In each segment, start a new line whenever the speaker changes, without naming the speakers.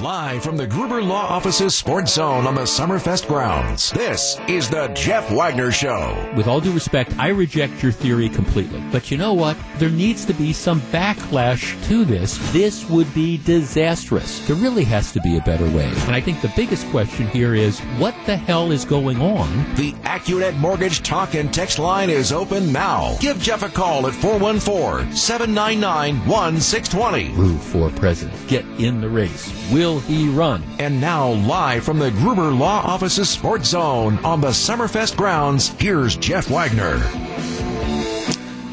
Live from the Gruber Law Office's Sports Zone on the Summerfest grounds, this is the Jeff Wagner Show.
With all due respect, I reject your theory completely. But you know what? There needs to be some backlash to this. This would be disastrous. There really has to be a better way. And I think the biggest question here is what the hell is going on?
The AccuNet Mortgage talk and text line is open now. Give Jeff a call at 414 799 1620.
Rue for president. Get in the race. Will he run?
And now, live from the Gruber Law Office's Sports Zone on the Summerfest grounds, here's Jeff Wagner.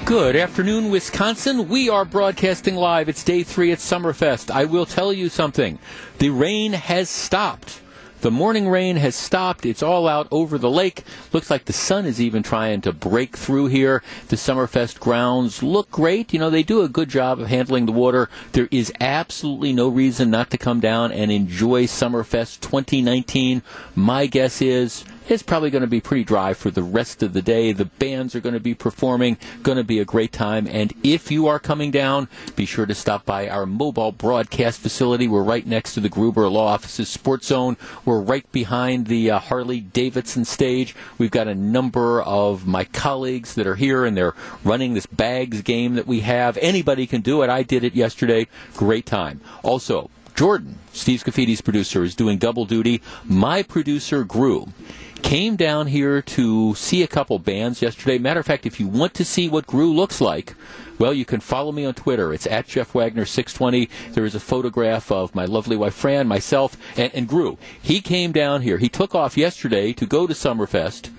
Good afternoon, Wisconsin. We are broadcasting live. It's day three at Summerfest. I will tell you something. The rain has stopped. The morning rain has stopped. It's all out over the lake. Looks like the sun is even trying to break through here. The Summerfest grounds look great. You know, they do a good job of handling the water. There is absolutely no reason not to come down and enjoy Summerfest 2019. My guess is it's probably going to be pretty dry for the rest of the day. The bands are going to be performing, going to be a great time. And if you are coming down, be sure to stop by our mobile broadcast facility. We're right next to the Gruber Law Office's Sports Zone. We're right behind the uh, Harley Davidson stage. We've got a number of my colleagues that are here and they're running this bags game that we have. Anybody can do it. I did it yesterday. Great time. Also, Jordan, Steve Scaffidi's producer, is doing double duty. My producer, Gru, came down here to see a couple bands yesterday. Matter of fact, if you want to see what Gru looks like, well, you can follow me on Twitter. It's at Jeff Wagner 620. There is a photograph of my lovely wife Fran, myself, and, and Gru. He came down here. He took off yesterday to go to Summerfest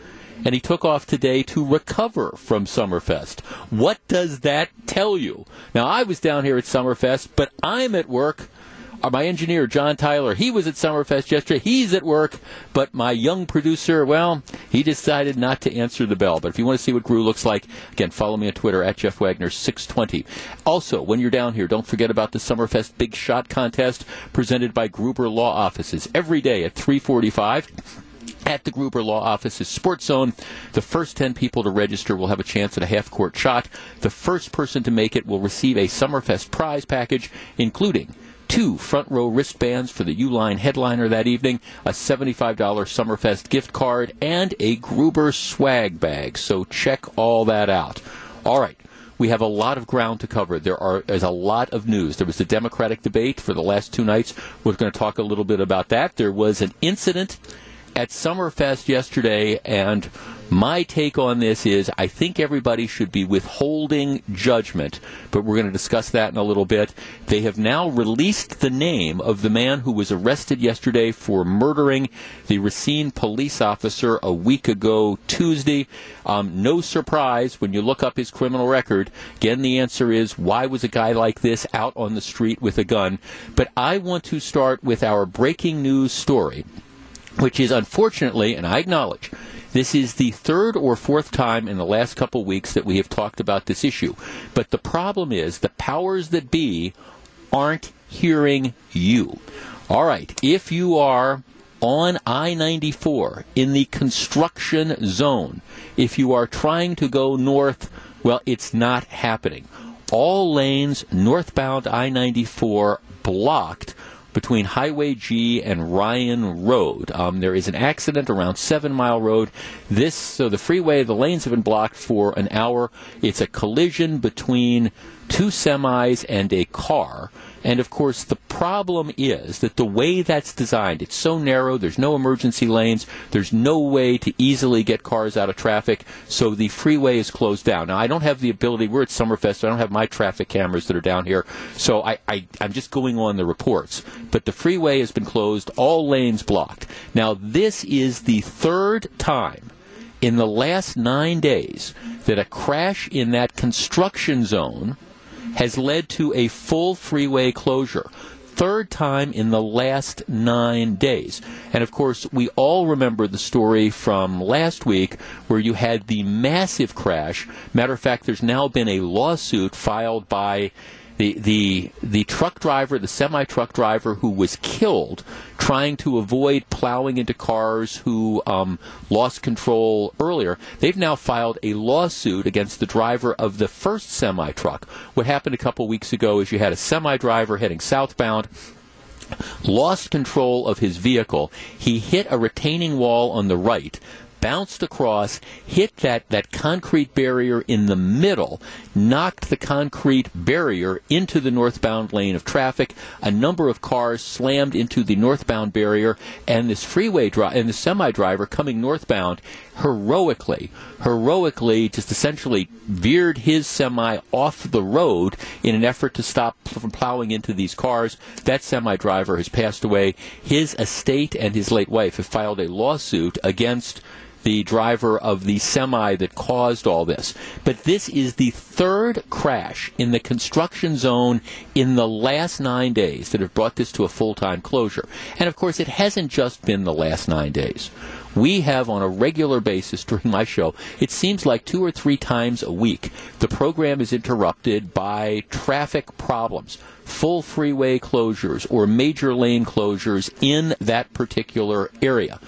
and he took off today to recover from Summerfest. What does that tell you? Now, I was down here at Summerfest, but I'm at work Uh, my engineer John Tyler, he was at Summerfest yesterday. He's at work, but my young producer, well, he decided not to answer the bell. But if you want to see what Gru looks like, again, follow me on Twitter at Jeff Wagner six twenty. Also, when you're down here, don't forget about the Summerfest Big Shot Contest presented by Gruber Law Offices every day at three forty five at the Gruber Law Office's Sports Zone. The first 10 people to register will have a chance at a half court shot. The first person to make it will receive a Summerfest prize package, including two front row wristbands for the Uline headliner that evening, a $75 Summerfest gift card, and a Gruber swag bag. So check all that out. All right. We have a lot of ground to cover. There are is a lot of news. There was the Democratic debate for the last two nights. We're going to talk a little bit about that. There was an incident at Summerfest yesterday, and my take on this is I think everybody should be withholding judgment, but we're going to discuss that in a little bit. They have now released the name of the man who was arrested yesterday for murdering the Racine police officer a week ago Tuesday. Um, no surprise when you look up his criminal record. Again, the answer is why was a guy like this out on the street with a gun? But I want to start with our breaking news story, which is unfortunately, and I acknowledge, this is the third or fourth time in the last couple weeks that we have talked about this issue. But the problem is the powers that be aren't hearing you. All right, if you are on I 94 in the construction zone, if you are trying to go north, well, it's not happening. All lanes northbound I 94 blocked between Highway G and Ryan Road. Um, there is an accident around Seven Mile Road. This so the freeway, the lanes have been blocked for an hour. It's a collision between two semis and a car. And of course, the problem is that the way that's designed, it's so narrow, there's no emergency lanes, there's no way to easily get cars out of traffic, so the freeway is closed down. Now, I don't have the ability, we're at Summerfest, so I don't have my traffic cameras that are down here, so I, I, I'm just going on the reports. But the freeway has been closed, all lanes blocked. Now, this is the third time in the last nine days that a crash in that construction zone has led to a full freeway closure. Third time in the last nine days. And of course, we all remember the story from last week where you had the massive crash. Matter of fact, there's now been a lawsuit filed by the the the truck driver, the semi truck driver who was killed trying to avoid plowing into cars who um, lost control earlier. They've now filed a lawsuit against the driver of the first semi truck. What happened a couple weeks ago is you had a semi driver heading southbound lost control of his vehicle. He hit a retaining wall on the right bounced across, hit that, that concrete barrier in the middle, knocked the concrete barrier into the northbound lane of traffic. A number of cars slammed into the northbound barrier, and this freeway driver and the semi driver coming northbound heroically, heroically just essentially veered his semi off the road in an effort to stop from plowing into these cars. That semi driver has passed away. His estate and his late wife have filed a lawsuit against the driver of the semi that caused all this. But this is the third crash in the construction zone in the last nine days that have brought this to a full time closure. And of course, it hasn't just been the last nine days. We have on a regular basis during my show, it seems like two or three times a week, the program is interrupted by traffic problems full freeway closures or major lane closures in that particular area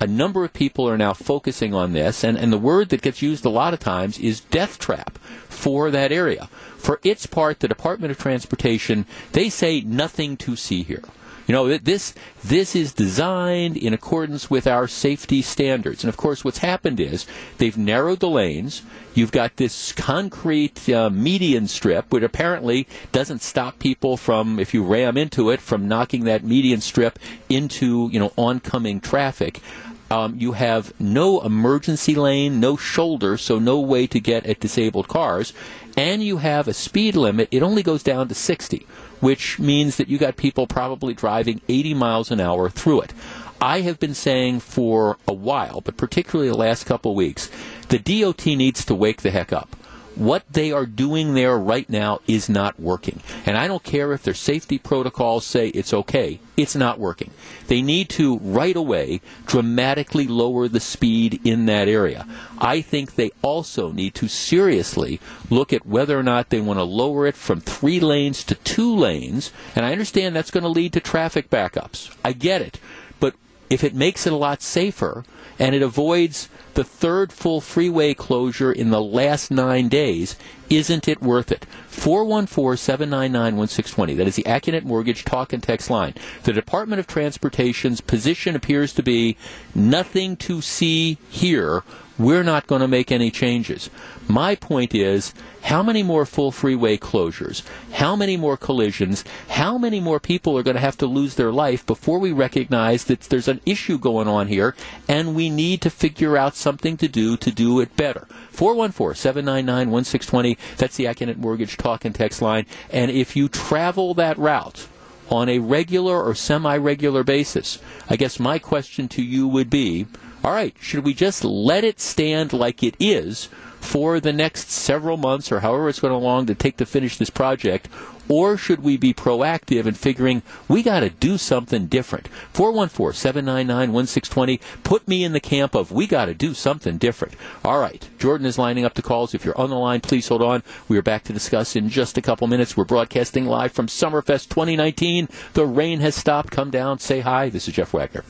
a number of people are now focusing on this, and, and the word that gets used a lot of times is death trap for that area. For its part, the Department of Transportation, they say nothing to see here. You know, this this is designed in accordance with our safety standards. And of course, what's happened is they've narrowed the lanes. You've got this concrete uh, median strip, which apparently doesn't stop people from, if you ram into it, from knocking that median strip into you know oncoming traffic. Um, you have no emergency lane, no shoulder, so no way to get at disabled cars, and you have a speed limit. It only goes down to 60, which means that you got people probably driving 80 miles an hour through it. I have been saying for a while, but particularly the last couple of weeks, the DOT needs to wake the heck up what they are doing there right now is not working. And I don't care if their safety protocols say it's okay, it's not working. They need to right away dramatically lower the speed in that area. I think they also need to seriously look at whether or not they want to lower it from three lanes to two lanes. And I understand that's going to lead to traffic backups. I get it. But if it makes it a lot safer and it avoids the third full freeway closure in the last nine days, isn't it worth it? 414-799-1620. That is the Accunet Mortgage talk and text line. The Department of Transportation's position appears to be nothing to see here we're not going to make any changes. My point is, how many more full freeway closures? How many more collisions? How many more people are going to have to lose their life before we recognize that there's an issue going on here and we need to figure out something to do to do it better? 414-799-1620. That's the Accunet Mortgage talk and text line. And if you travel that route, on a regular or semi regular basis, I guess my question to you would be all right, should we just let it stand like it is for the next several months or however it's going along to take to finish this project? Or should we be proactive in figuring we got to do something different? 414 799 1620. Put me in the camp of we got to do something different. All right. Jordan is lining up the calls. If you're on the line, please hold on. We are back to discuss in just a couple minutes. We're broadcasting live from Summerfest 2019. The rain has stopped. Come down, say hi. This is Jeff Wagner.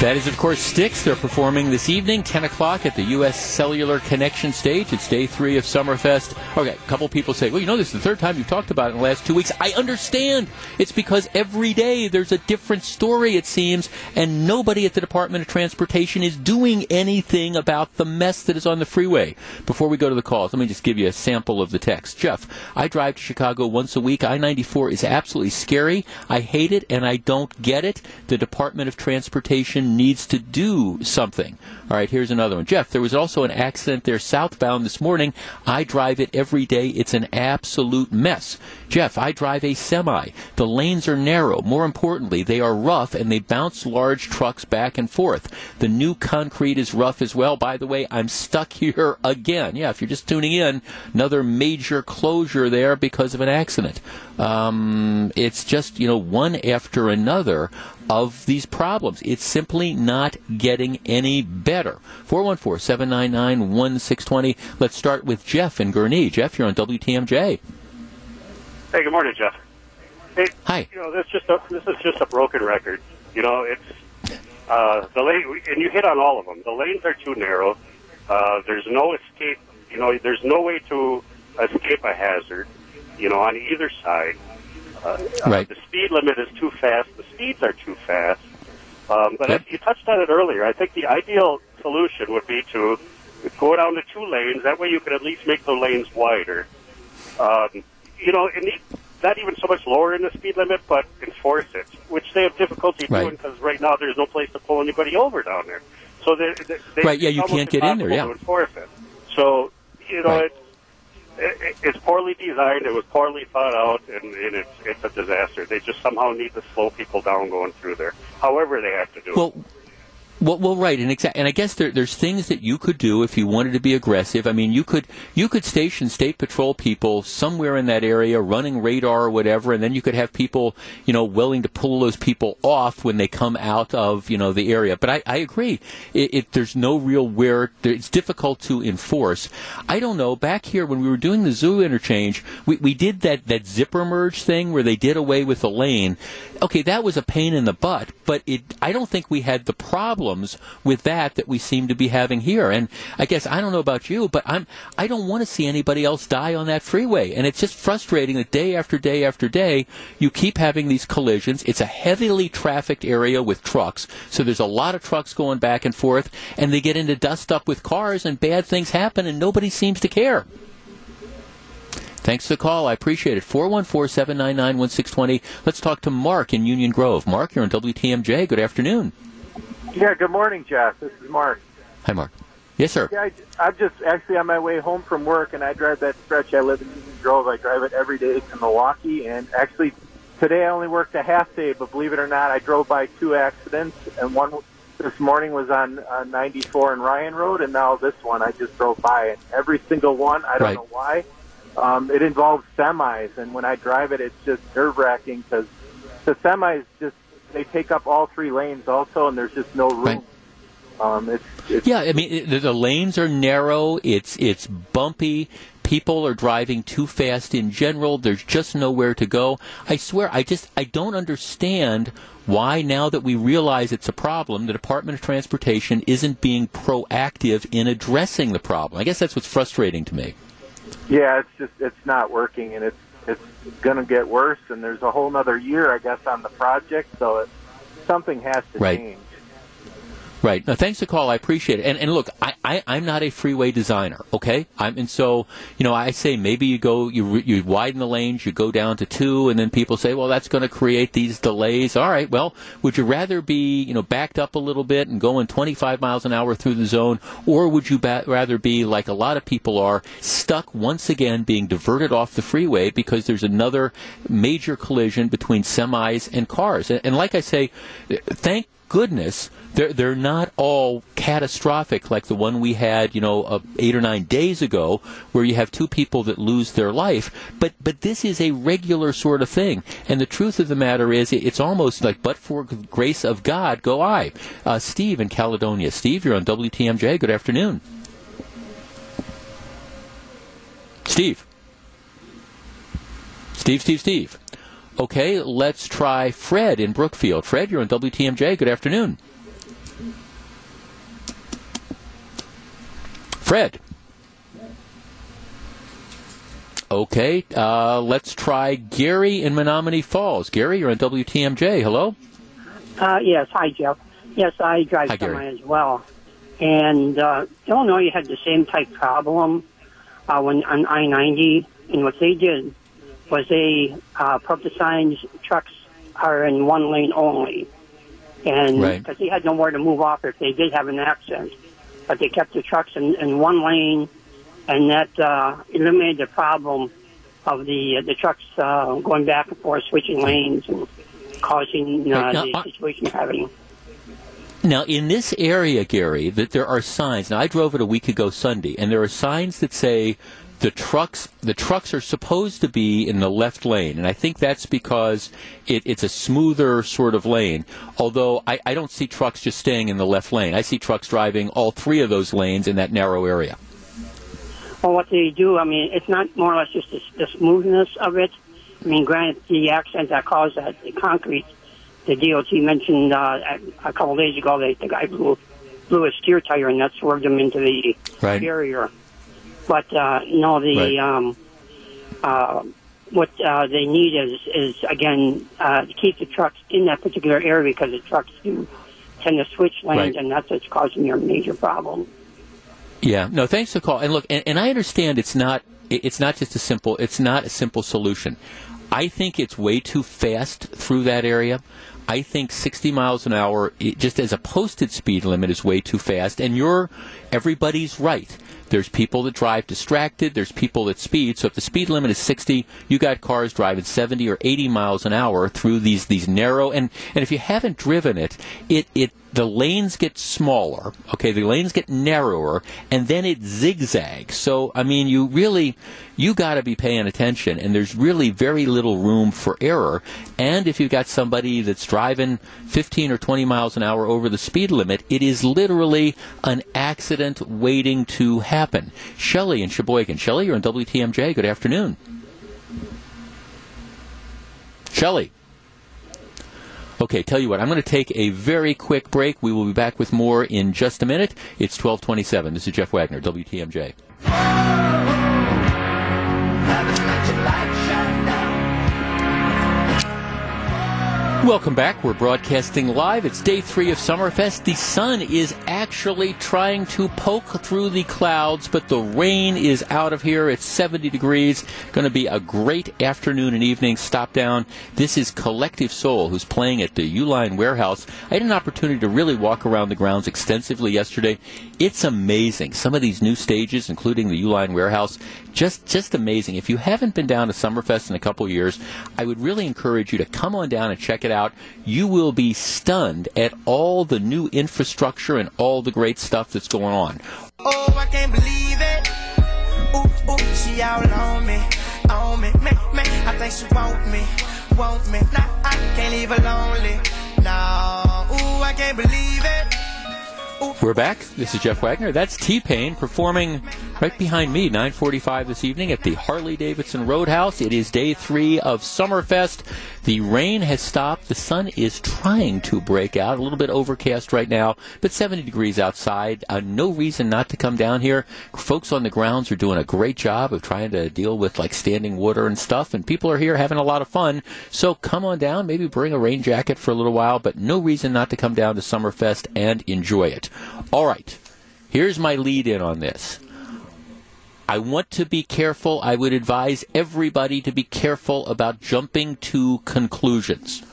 That is, of course, Styx. They're performing this evening, 10 o'clock at the U.S. Cellular Connection stage. It's day three of Summerfest. Okay, a couple people say, well, you know, this is the third time you've talked about it in the last two weeks. I understand. It's because every day there's a different story, it seems, and nobody at the Department of Transportation is doing anything about the mess that is on the freeway. Before we go to the calls, let me just give you a sample of the text. Jeff, I drive to Chicago once a week. I 94 is absolutely scary. I hate it, and I don't get it. The Department of Transportation needs to do something. All right, here's another one. Jeff, there was also an accident there southbound this morning. I drive it every day. It's an absolute mess. Jeff, I drive a semi. The lanes are narrow. More importantly, they are rough and they bounce large trucks back and forth. The new concrete is rough as well. By the way, I'm stuck here again. Yeah, if you're just tuning in, another major closure there because of an accident. Um, it's just, you know, one after another of these problems. It's simply not getting any better. 414 799 1620. Let's start with Jeff in Gurnee. Jeff, you're on WTMJ.
Hey, good morning, Jeff. Hey,
Hi.
You know, this just a, this is just a broken record. You know, it's uh, the lane, and you hit on all of them. The lanes are too narrow. Uh, there's no escape. You know, there's no way to escape a hazard. you know, on either side. Uh,
right.
Uh, the speed limit is too fast. The speeds are too fast. Um, but yep. you touched on it earlier. I think the ideal solution would be to go down to two lanes. That way, you could at least make the lanes wider. Um, you know, and not even so much lowering the speed limit, but enforce it, which they have difficulty right. doing because right now there's no place to pull anybody over down there. So they, they,
right, yeah, you can't get in there. Yeah,
to enforce it. So you know, right. It, it's poorly designed. It was poorly thought out, and, and it's it's a disaster. They just somehow need to slow people down going through there. However, they have to do
well,
it.
Well, well, right, and and I guess there, there's things that you could do if you wanted to be aggressive. I mean, you could you could station state patrol people somewhere in that area, running radar or whatever, and then you could have people, you know, willing to pull those people off when they come out of you know the area. But I, I agree, it, it, there's no real where it's difficult to enforce. I don't know. Back here when we were doing the zoo interchange, we, we did that that zipper merge thing where they did away with the lane. Okay, that was a pain in the butt, but it I don't think we had the problem problems with that that we seem to be having here. And I guess I don't know about you, but I'm I don't want to see anybody else die on that freeway. And it's just frustrating that day after day after day you keep having these collisions. It's a heavily trafficked area with trucks, so there's a lot of trucks going back and forth, and they get into dust up with cars, and bad things happen, and nobody seems to care. Thanks for the call. I appreciate it. 414 799 1620. Let's talk to Mark in Union Grove. Mark, you're on WTMJ. Good afternoon.
Yeah, good morning, Jeff. This is Mark.
Hi, Mark. Yes, sir.
Yeah, I, I'm just actually on my way home from work, and I drive that stretch. I live in Union Grove. I drive it every day to Milwaukee, and actually today I only worked a half day, but believe it or not, I drove by two accidents, and one this morning was on, on 94 and Ryan Road, and now this one I just drove by, and every single one, I don't
right.
know why, um, it involves semis, and when I drive it, it's just nerve wracking because the semis just they take up all three lanes also, and there's just no room. Right. Um, it's, it's,
yeah, I mean it, the lanes are narrow. It's it's bumpy. People are driving too fast in general. There's just nowhere to go. I swear, I just I don't understand why now that we realize it's a problem, the Department of Transportation isn't being proactive in addressing the problem. I guess that's what's frustrating to me.
Yeah, it's just it's not working, and it's it's going to get worse, and there's a whole other year, I guess, on the project. So it, something has to
right.
change.
Right. Now, thanks for the call. I appreciate it. And, and look, I, I, I'm not a freeway designer, okay? I'm, and so, you know, I say maybe you go, you, you widen the lanes, you go down to two, and then people say, well, that's going to create these delays. All right, well, would you rather be, you know, backed up a little bit and going 25 miles an hour through the zone, or would you ba- rather be, like a lot of people are, stuck once again being diverted off the freeway because there's another major collision between semis and cars? And, and like I say, thank goodness they're they're not all catastrophic like the one we had, you know, uh, eight or nine days ago, where you have two people that lose their life. But but this is a regular sort of thing, and the truth of the matter is, it's almost like, but for grace of God, go I. Uh, Steve in Caledonia. Steve, you're on WTMJ. Good afternoon. Steve. Steve, Steve, Steve. Okay, let's try Fred in Brookfield. Fred, you're on WTMJ. Good afternoon. Fred. Okay, uh, let's try Gary in Menomonee Falls. Gary, you're on WTMJ. Hello?
Uh, yes, hi, Jeff. Yes, I drive
hi,
semi as well. And uh, Illinois had the same type problem uh, when on I-90. And what they did was they uh, put the signs, trucks are in one lane only. And because
right.
they had nowhere to move off if they did have an accident but they kept the trucks in, in one lane, and that uh, eliminated the problem of the uh, the trucks uh, going back and forth, switching lanes, and causing uh, now, the uh, situation happening.
Now, in this area, Gary, that there are signs. Now, I drove it a week ago Sunday, and there are signs that say the trucks the trucks are supposed to be in the left lane, and I think that's because it, it's a smoother sort of lane. Although I, I don't see trucks just staying in the left lane, I see trucks driving all three of those lanes in that narrow area.
Well, what they do, I mean, it's not more or less just the, the smoothness of it. I mean, granted, the accident that caused that, the concrete, the DOT mentioned uh, a couple of days ago that the guy blew blew a steer tire and that swerved him into the
right.
barrier. But uh, no, the
right.
um, uh, what uh, they need is is again uh, to keep the trucks in that particular area because the trucks do tend to switch lanes,
Right.
and that's what's causing your major problem.
Yeah, no, thanks for the call. And look, and, and I understand it's not it's not just a simple it's not a simple solution. I think it's way too fast through that area. I think 60 miles an hour, just as a posted speed limit, is way too fast. And you're everybody's right. There's people that drive distracted. There's people that speed. So if the speed limit is 60, you got cars driving 70 or 80 miles an hour through these these narrow and and if you haven't driven it, it it the lanes get smaller. Okay, the lanes get narrower, and then it zigzags. So I mean, you really you got to be paying attention, and there's really very little room for error. And if you've got somebody that's driving 15 or 20 miles an hour over the speed limit, it is literally an accident waiting to happen. Shelley in Sheboygan. Shelley, you're on WTMJ. Good afternoon. Shelley. Okay, tell you what, I'm going to take a very quick break. We will be back with more in just a minute. It's 1227. This is Jeff Wagner, WTMJ. Welcome back. We're broadcasting live. It's day three of Summerfest. The sun is actually trying to poke through the clouds, but the rain is out of here. It's 70 degrees. Going to be a great afternoon and evening. Stop down. This is Collective Soul, who's playing at the Uline Warehouse. I had an opportunity to really walk around the grounds extensively yesterday. It's amazing. Some of these new stages, including the Uline Warehouse, just just amazing. If you haven't been down to Summerfest in a couple years, I would really encourage you to come on down and check it out. You will be stunned at all the new infrastructure and all the great stuff that's going on.
Oh, I can't believe it. Ooh, ooh, she all on me, on me, me, me. I think she want me, want me. Nah, I can't leave her lonely. No, ooh, I can't believe it.
We're back. This is Jeff Wagner. That's T Pain performing right behind me, 9:45 this evening at the Harley Davidson Roadhouse. It is day three of Summerfest. The rain has stopped. The sun is trying to break out. A little bit overcast right now, but 70 degrees outside. Uh, no reason not to come down here. Folks on the grounds are doing a great job of trying to deal with like standing water and stuff, and people are here having a lot of fun. So come on down. Maybe bring a rain jacket for a little while, but no reason not to come down to Summerfest and enjoy it. All right. Here's my lead in on this. I want to be careful. I would advise everybody to be careful about jumping to conclusions.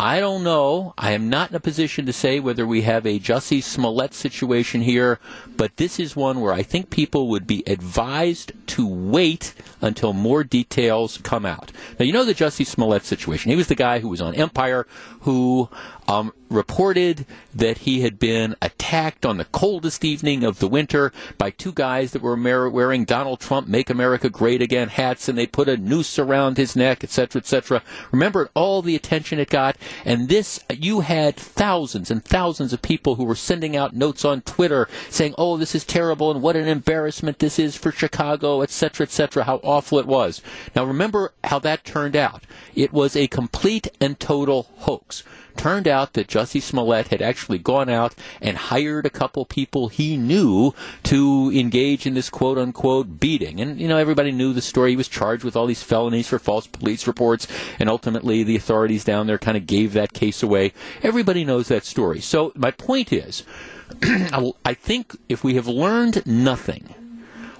I don't know. I am not in a position to say whether we have a Jussie Smollett situation here, but this is one where I think people would be advised to wait until more details come out. Now, you know the Jussie Smollett situation. He was the guy who was on Empire who um, reported that he had been attacked on the coldest evening of the winter by two guys that were wearing Donald Trump Make America Great Again hats, and they put a noose around his neck, etc., etc. Remember all the attention it got? And this, you had thousands and thousands of people who were sending out notes on Twitter saying, "Oh, this is terrible, and what an embarrassment this is for Chicago, etc., etc." How awful it was. Now, remember how that turned out. It was a complete and total hoax. Turned out that Jussie Smollett had actually gone out and hired a couple people he knew to engage in this quote unquote beating. And, you know, everybody knew the story. He was charged with all these felonies for false police reports, and ultimately the authorities down there kind of gave that case away. Everybody knows that story. So my point is, I think if we have learned nothing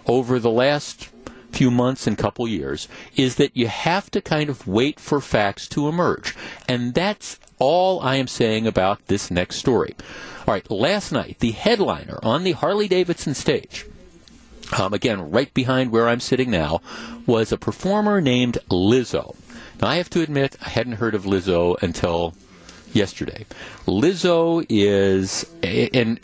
over the last few months and couple years is that you have to kind of wait for facts to emerge. And that's all I am saying about this next story. All right, last night, the headliner on the Harley Davidson stage, um, again, right behind where I'm sitting now, was a performer named Lizzo. Now, I have to admit, I hadn't heard of Lizzo until yesterday. Lizzo is, and,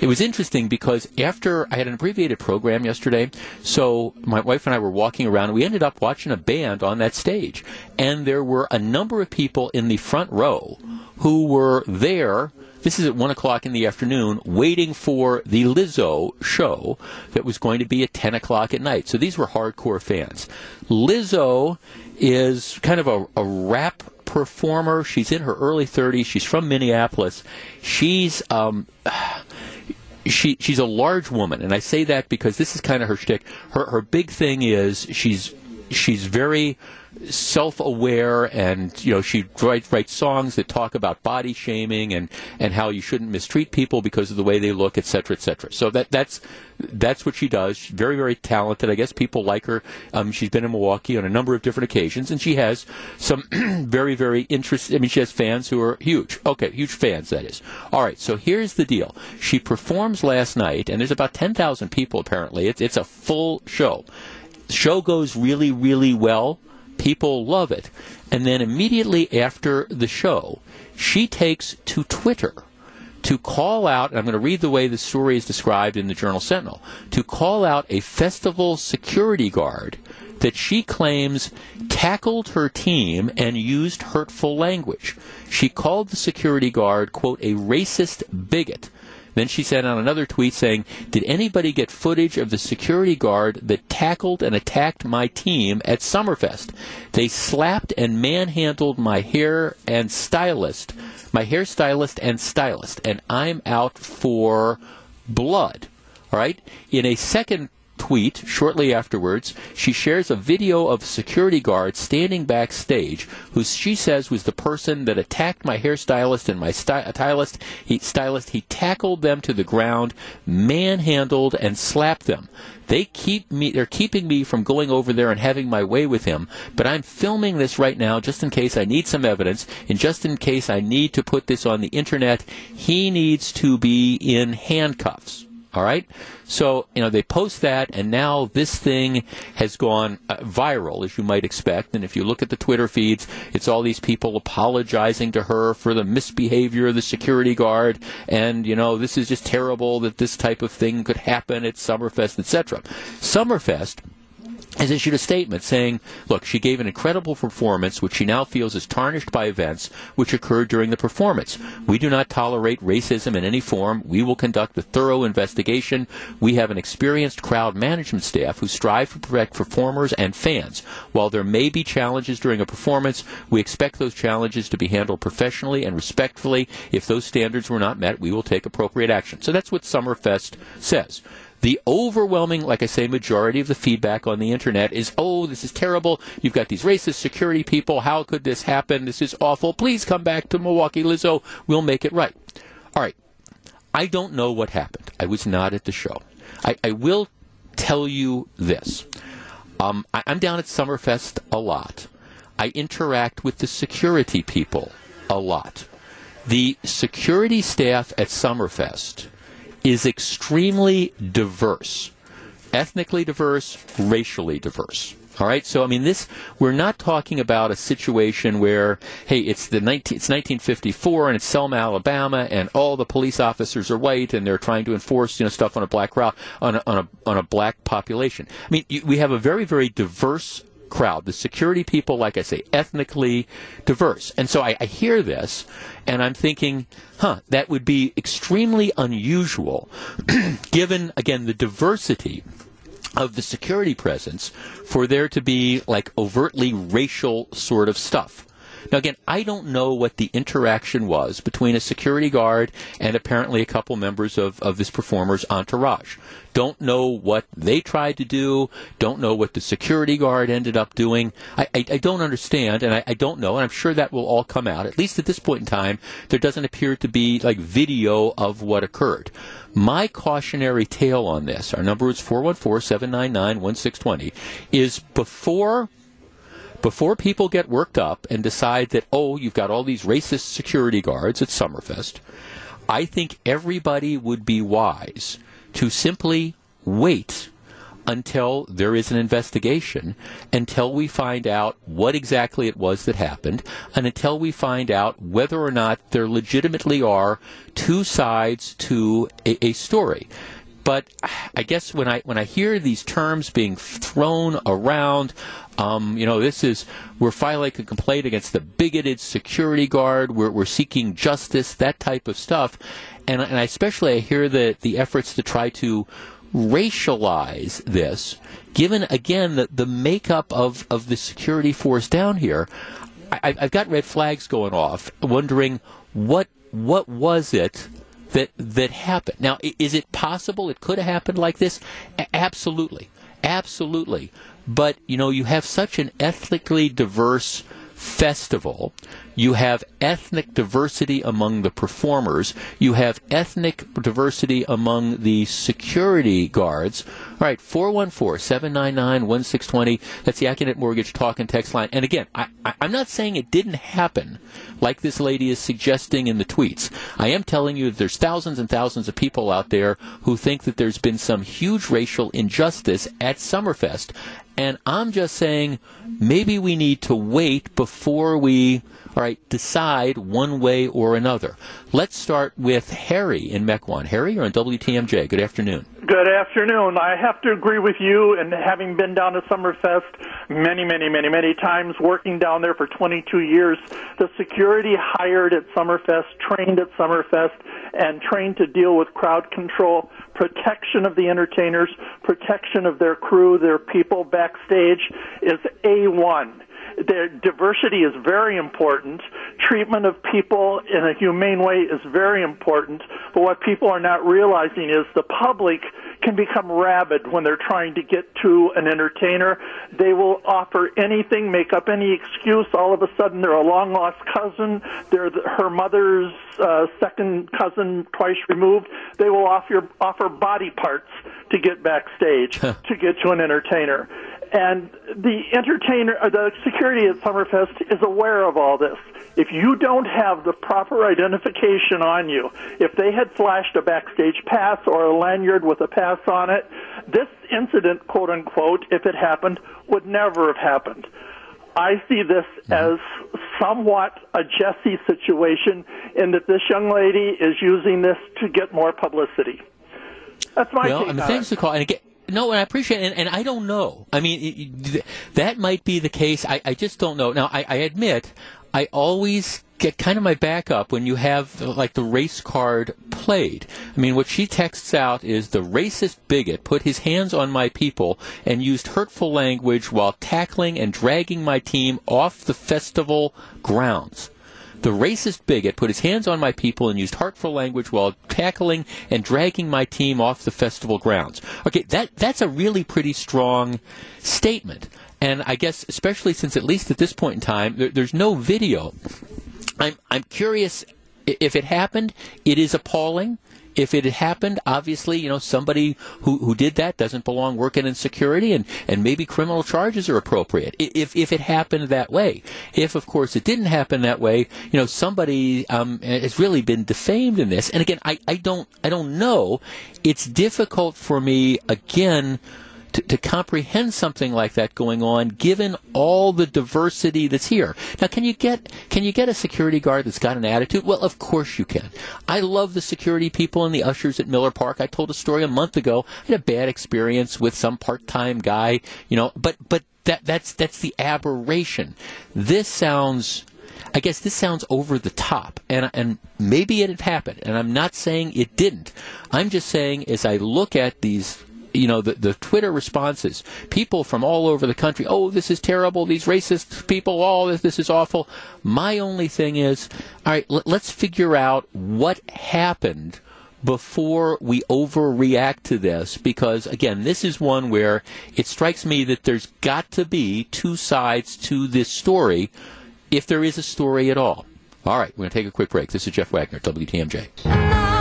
it was interesting because after I had an abbreviated program yesterday, so my wife and I were walking around, and we ended up watching a band on that stage, and there were a number of people in the front row who were there. This is at one o'clock in the afternoon, waiting for the Lizzo show that was going to be at ten o'clock at night. So these were hardcore fans. Lizzo is kind of a, a rap performer. She's in her early 30s. She's from Minneapolis. She's um, she she's a large woman, and I say that because this is kind of her shtick. Her her big thing is she's she's very self-aware and you know she writes, writes songs that talk about body shaming and and how you shouldn't mistreat people because of the way they look etc etc so that that's that's what she does. She's very very talented. I guess people like her. Um, she's been in milwaukee on a number of different occasions and she has some very very interesting i mean she has fans who are huge. Okay huge fans that is. All right so here's the deal. She performs last night and there's about 10,000 people apparently. It's, it's a full show. Show goes really really well People love it. And then immediately after the show, she takes to Twitter to call out, I'm going to read the way the story is described in the Journal Sentinel, to call out a festival security guard that she claims tackled her team and used hurtful language. She called the security guard, quote, a racist bigot then she sent out another tweet saying, Did anybody get footage of the security guard that tackled and attacked my team at Summerfest? They slapped and manhandled my hair and stylist, my hairstylist and stylist, and I'm out for blood. All right. In a second tweet shortly afterwards, she shares a video of a security guard standing backstage who she says was the person that attacked my hairstylist and my uh, stylist. He, stylist. He tackled them to the ground, manhandled, and slapped them. They keep me, they're keeping me from going over there and having my way with him, but I'm filming this right now just in case I need some evidence and just in case I need to put this on the internet. He needs to be in handcuffs. All right. So, you know, they post that, and now this thing has gone uh, viral, as you might expect. And if you look at the Twitter feeds, it's all these people apologizing to her for the misbehavior of the security guard. And, you know, this is just terrible that this type of thing could happen at Summerfest, etc. Summerfest has issued a statement saying, look, she gave an incredible performance, which she now feels is tarnished by events which occurred during the performance. We do not tolerate racism in any form. We will conduct a thorough investigation. We have an experienced crowd management staff who strive to protect performers and fans. While there may be challenges during a performance, we expect those challenges to be handled professionally and respectfully. If those standards were not met, we will take appropriate action. So that's what Summerfest says. The overwhelming, like I say, majority of the feedback on the internet is, oh, this is terrible. You've got these racist security people. How could this happen? This is awful. Please come back to Milwaukee, Lizzo. We'll make it right. All right. I don't know what happened. I was not at the show. I, I will tell you this. Um, I, I'm down at Summerfest a lot. I interact with the security people a lot. The security staff at Summerfest is extremely diverse, ethnically diverse, racially diverse. All right, so I mean, this we're not talking about a situation where, hey, it's the 19, it's 1954 and it's Selma, Alabama, and all the police officers are white and they're trying to enforce you know stuff on a black crowd on a, on a on a black population. I mean, you, we have a very very diverse crowd. The security people, like I say, ethnically diverse. And so I, I, hear this and I'm thinking, huh, that would be extremely unusual given, again, the diversity of the security presence for there to be like overtly racial sort of stuff. Now, again, I don't know what the interaction was between a security guard and apparently a couple members of, of this performer's entourage. Don't know what they tried to do. Don't know what the security guard ended up doing. I, I, I don't understand, and I, I don't know, and I'm sure that will all come out. At least at this point in time, there doesn't appear to be like video of what occurred. My cautionary tale on this, our number is 414 799 1620, is before before people get worked up and decide that, oh, you've got all these racist security guards at Summerfest, I think everybody would be wise to simply wait until there is an investigation, until we find out what exactly it was that happened, and until we find out whether or not there legitimately are two sides to a, a story. But I guess when I when I hear these terms being thrown around, um, you know, this is we're filing a complaint against the bigoted security guard. We're we're seeking justice, that type of stuff, and and I especially I hear the the efforts to try to racialize this, given again the the makeup of of the security force down here. I, I've got red flags going off, wondering what what was it that that happened. Now, is it possible it could have happened like this? A- absolutely, absolutely. But, you know, you have such an ethnically diverse festival. You have ethnic diversity among the performers. You have ethnic diversity among the security guards. All right, 414 799 1620. That's the Accunet Mortgage talk and text line. And again, I, I, I'm not saying it didn't happen like this lady is suggesting in the tweets. I am telling you that there's thousands and thousands of people out there who think that there's been some huge racial injustice at Summerfest. And I'm just saying maybe we need to wait before we all right, decide one way or another. Let's start with Harry in Mequon. Harry, you're on WTMJ. Good afternoon.
Good afternoon. I have to agree with you, and having been down to Summerfest many, many, many, many times, working down there for 22 years, the security hired at Summerfest, trained at Summerfest, and trained to deal with crowd control, protection of the entertainers, protection of their crew, their people backstage is A1 their diversity is very important. Treatment of people in a humane way is very important. But what people are not realizing is the public can become rabid when they're trying to get to an entertainer. They will offer anything, make up any excuse. All of a sudden, they're a long lost cousin. They're the, her mother's uh, second cousin, twice removed. They will offer offer body parts to get backstage to get to an entertainer and the entertainer, uh, the security at Summerfest is aware of all this. If you don't have the proper identification on you, if they had flashed a backstage pass or a lanyard with a pass on it, this incident, quote unquote, if it happened, would never have happened. I see this mm-hmm. as somewhat a Jesse situation in that this young lady is using this to get more publicity. That's my
well,
take
mean, thanks for calling. And again, no, and I appreciate it, and, and I don't know. I mean, it, that might be the case. I, I just don't know. Now, I, I admit, I always get kind of my back up when you have like the race card played. I mean, what she texts out is the racist bigot put his hands on my people and used hurtful language while tackling and dragging my team off the festival grounds. The racist bigot put his hands on my people and used hurtful language while tackling and dragging my team off the festival grounds. Okay, that that's a really pretty strong statement. And I guess, especially since at least at this point in time, there, there's no video. I'm I'm curious if it happened. It is appalling if it had happened, obviously, you know, somebody who, who did that doesn't belong working in security and, and maybe criminal charges are appropriate if, if it happened that way. If, of course, it didn't happen that way, you know, somebody um, has really been defamed in this. And again, I, I don't I don't know. It's difficult for me, again, to, comprehend something like that going on, given all the diversity that's here. Now, can you get can you get a security guard that's got an attitude? Well, of course you can. I love the security people and the ushers at Miller Park. I told a story a month ago. I had a bad experience with some part-time guy, you know, but but that that's that's the aberration. This sounds I guess this sounds over the top, and and maybe it had happened, and I'm not saying it didn't. I'm just saying as I look at these you know, the, the Twitter responses, people from all over the country, oh, this is terrible, these racist people, all oh, this, this is awful. My only thing is, all right, let's figure out what happened before we overreact to this because again this is one where it strikes me that there's got to be two sides to this story if there is a story at all. All right we're going to take a quick break. This is jeff wagner wtmj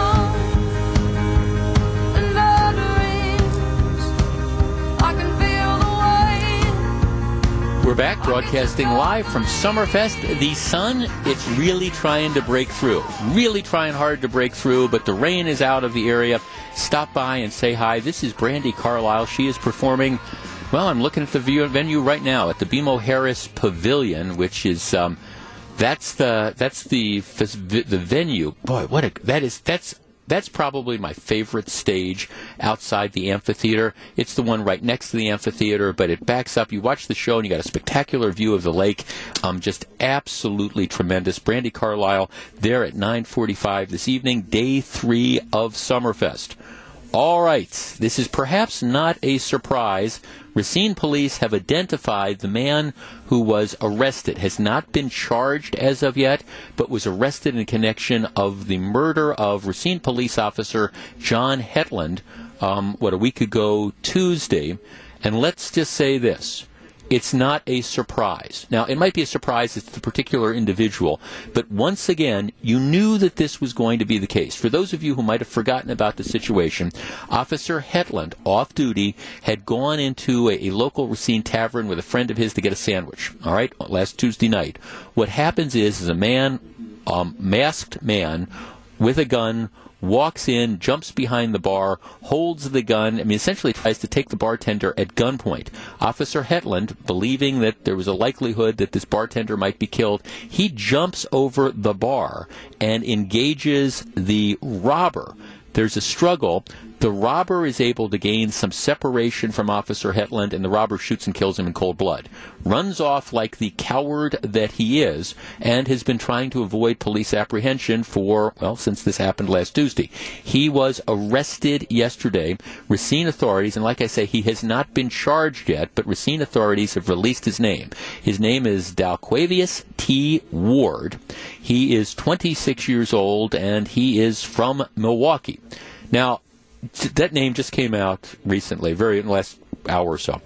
We're back broadcasting live from Summerfest. The sun, it's really trying to break through. Really trying hard to break through, but the rain is out of the area. Stop by and say hi. This is Brandi Carlile. She is performing. Well, I'm looking at the venue right now at the BMO Harris Pavilion, which is um, that's the that's the the venue. Boy, what a that is that's that's probably my favorite stage outside the amphitheater. It's the one right next to the amphitheater, but it backs up. You watch the show and you got a spectacular view of the lake. Um, just absolutely tremendous. Brandi Carlile there at 9:45 this evening, day three of Summerfest. All right, this is perhaps not a surprise. Racine police have identified the man who was arrested, has not been charged as of yet, but was arrested in connection of the murder of Racine police officer John Hetland, um, what, a week ago Tuesday. And let's just say this it's not a surprise. Now, it might be a surprise to the particular individual, but once again, you knew that this was going to be the case. For those of you who might have forgotten about the situation, Officer Hetland, off duty, had gone into a, a local Racine tavern with a friend of his to get a sandwich. All right, last Tuesday night. What happens is, is a man, um, masked man, with a gun walks in, jumps behind the bar, holds the gun. I mean, essentially tries to take the bartender at gunpoint. Officer Hetland, believing that there was a likelihood that this bartender might be killed, he jumps over the bar and engages the robber. There's a struggle. The robber is able to gain some separation from Officer Hetland, and the robber shoots and kills him in cold blood. Runs off like the coward that he is, and has been trying to avoid police apprehension for, well, since this happened last Tuesday. He was arrested yesterday. Racine authorities, and like I say, he has not been charged yet, but Racine authorities have released his name. His name is Dalquavis T. Ward. He is 26 years old, and he is from Milwaukee. Now, that name just came out recently, very in the last hour or so.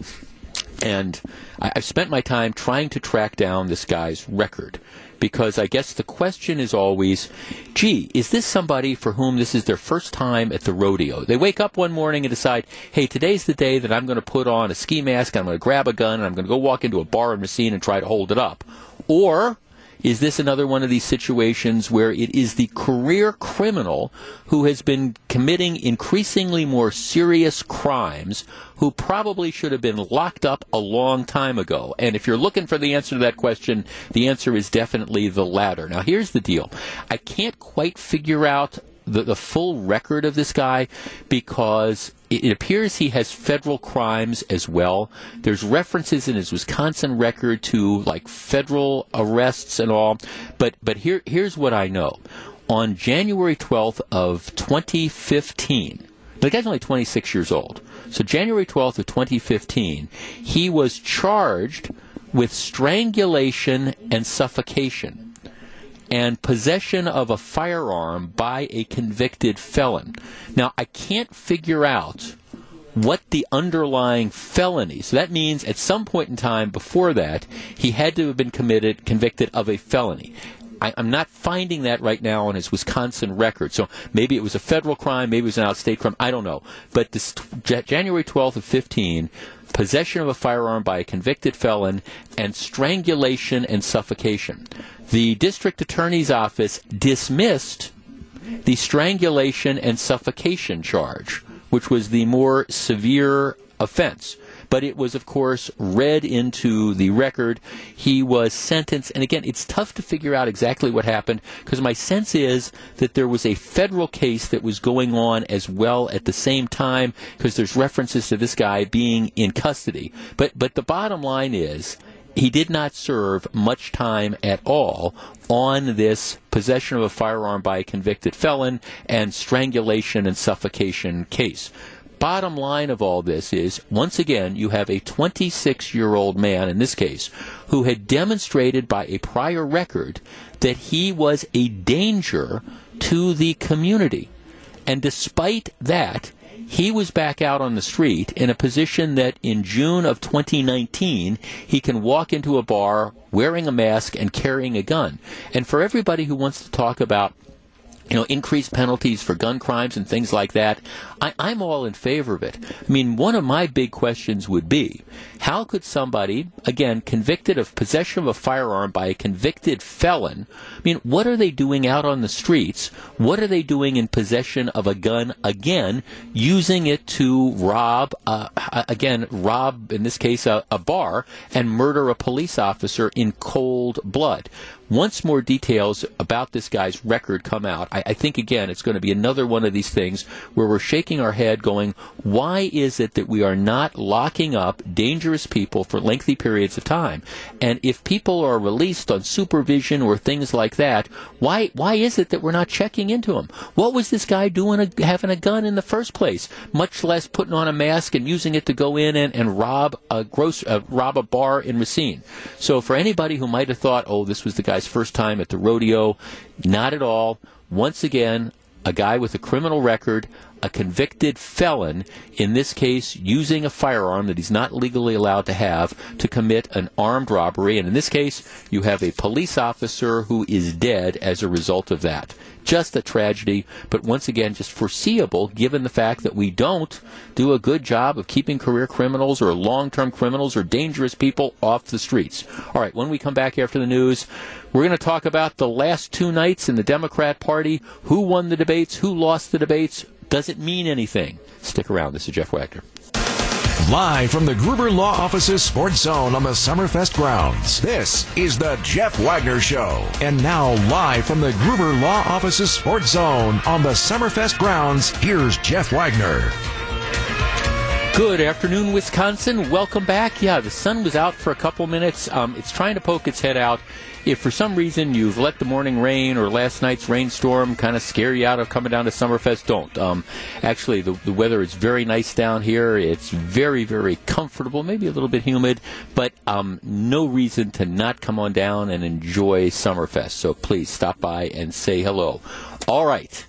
And I, have spent my time trying to track down this guy's record because I guess the question is always, gee, is this somebody for whom this is their first time at the rodeo? They wake up one morning and decide, hey, today's the day that I'm going to put on a ski mask, I'm going to grab a gun, and I'm going to go walk into a bar in Racine and try to hold it up. Or is this another one of these situations where it is the career criminal who has been committing increasingly more serious crimes who probably should have been locked up a long time ago? And if you're looking for the answer to that question, the answer is definitely the latter. Now, here's the deal I can't quite figure out the, the full record of this guy because it, it appears he has federal crimes as well. There's references in his Wisconsin record to like federal arrests and all. But but here here's what I know. On January 12th of 2015, the guy's only 26 years old. So January 12th of 2015, he was charged with strangulation and suffocation and possession of a firearm by a convicted felon. Now, I can't figure out what the underlying felony. So that means at some point in time before that, he had to have been committed, convicted of a felony. I, am not finding that right now on his Wisconsin record. So maybe it was a federal crime, maybe it was an out-state crime. I don't know. But this J- January 12th of 15, possession of a firearm by a convicted felon and strangulation and suffocation the district attorney's office dismissed the strangulation and suffocation charge, which was the more severe offense. But it was, of course, read into the record. He was sentenced, and again, it's tough to figure out exactly what happened because my sense is that there was a federal case that was going on as well at the same time because there's references to this guy being in custody. But but the bottom line is he did not serve much time at all on this possession of a firearm by a convicted felon and strangulation and suffocation case. Bottom line of all this is, once again, you have a 26 year old man, in this case, who had demonstrated by a prior record that he was a danger to the community. And despite that, he was back out on the street in a position that in June of 2019, he can walk into a bar wearing a mask and carrying a gun. And for everybody who wants to talk about you know, increased penalties for gun crimes and things like that. I, I'm all in favor of it. I mean, one of my big questions would be how could somebody, again, convicted of possession of a firearm by a convicted felon, I mean, what are they doing out on the streets? What are they doing in possession of a gun, again, using it to rob, uh, again, rob, in this case, a, a bar and murder a police officer in cold blood? Once more details about this guy's record come out, I, I think, again, it's going to be another one of these things where we're shaking our head going, why is it that we are not locking up dangerous people for lengthy periods of time? And if people are released on supervision or things like that, why, why is it that we're not checking into them? What was this guy doing a, having a gun in the first place? Much less putting on a mask and using it to go in and, and rob a gross, uh, rob a bar in Racine. So for anybody who might have thought, oh, this was the guy's first time at the rodeo, not at all. Once again, a guy with a criminal record, a convicted felon, in this case using a firearm that he's not legally allowed to have, to commit an armed robbery. And in this case, you have a police officer who is dead as a result of that. Just a tragedy, but once again, just foreseeable given the fact that we don't do a good job of keeping career criminals or long term criminals or dangerous people off the streets. All right, when we come back after the news, we're going to talk about the last two nights in the Democrat Party who won the debates, who lost the debates. Does it mean anything? Stick around. This is Jeff Wagner.
Live from the Gruber Law Office's Sports Zone on the Summerfest grounds. This is the Jeff Wagner Show. And now, live from the Gruber Law Office's Sports Zone on the Summerfest grounds, here's Jeff Wagner.
Good afternoon, Wisconsin. Welcome back. Yeah, the sun was out for a couple minutes. Um, it's trying to poke its head out if for some reason you've let the morning rain or last night's rainstorm kind of scare you out of coming down to Summerfest, don't. Um, actually, the, the weather is very nice down here. It's very, very comfortable, maybe a little bit humid, but um, no reason to not come on down and enjoy Summerfest. So please stop by and say hello. All right.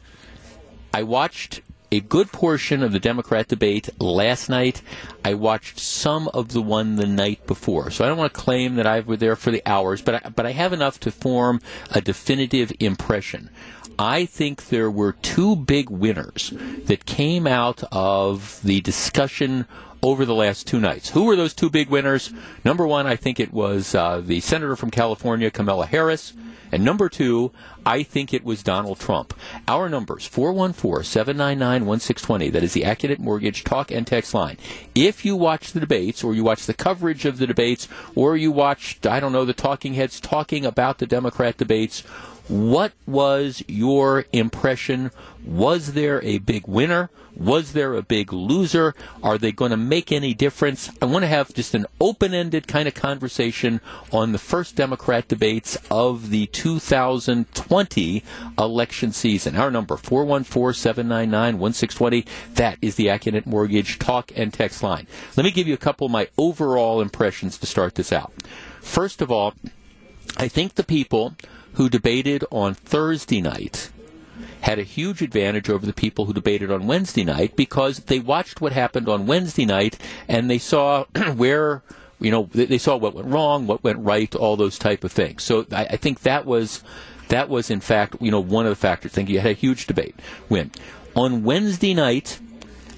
I watched a good portion of the Democrat debate last night. I watched some of the one the night before. So I don't want to claim that I was there for the hours, but I, but I have enough to form a definitive impression. I think there were two big winners that came out of the discussion over the last two nights. Who were those two big winners? Number one, I think it was uh, the senator from California, Kamala Harris. And number two, I think it was Donald Trump. Our numbers, 414-799-1620. That is the Accunet Mortgage talk and text line. If you watch the debates or you watch the coverage of the debates or you watched, I don't know, the talking heads talking about the Democrat debates, what was your impression? Was there a big winner? Was there a big loser? Are they going to make any difference? I want to have just an open ended kind of conversation on the first Democrat debates of the 2020 election season. Our number, 414 799 1620. That is the Accunet Mortgage talk and text line. Let me give you a couple of my overall impressions to start this out. First of all, I think the people who debated on Thursday night had a huge advantage over the people who debated on Wednesday night because they watched what happened on Wednesday night and they saw where you know they saw what went wrong, what went right, all those type of things. So I, I think that was that was in fact you know one of the factors. I think you had a huge debate win on Wednesday night.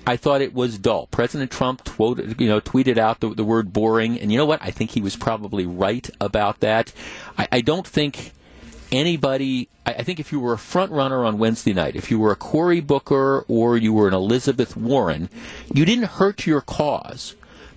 I thought it was dull. President Trump quoted, you know, tweeted out the, the, word boring, and you know what? I think he was probably right about that. I, I don't think anybody. I, I think if you were a front runner on Wednesday night, if you were a Cory Booker or you were an Elizabeth Warren, you didn't hurt your cause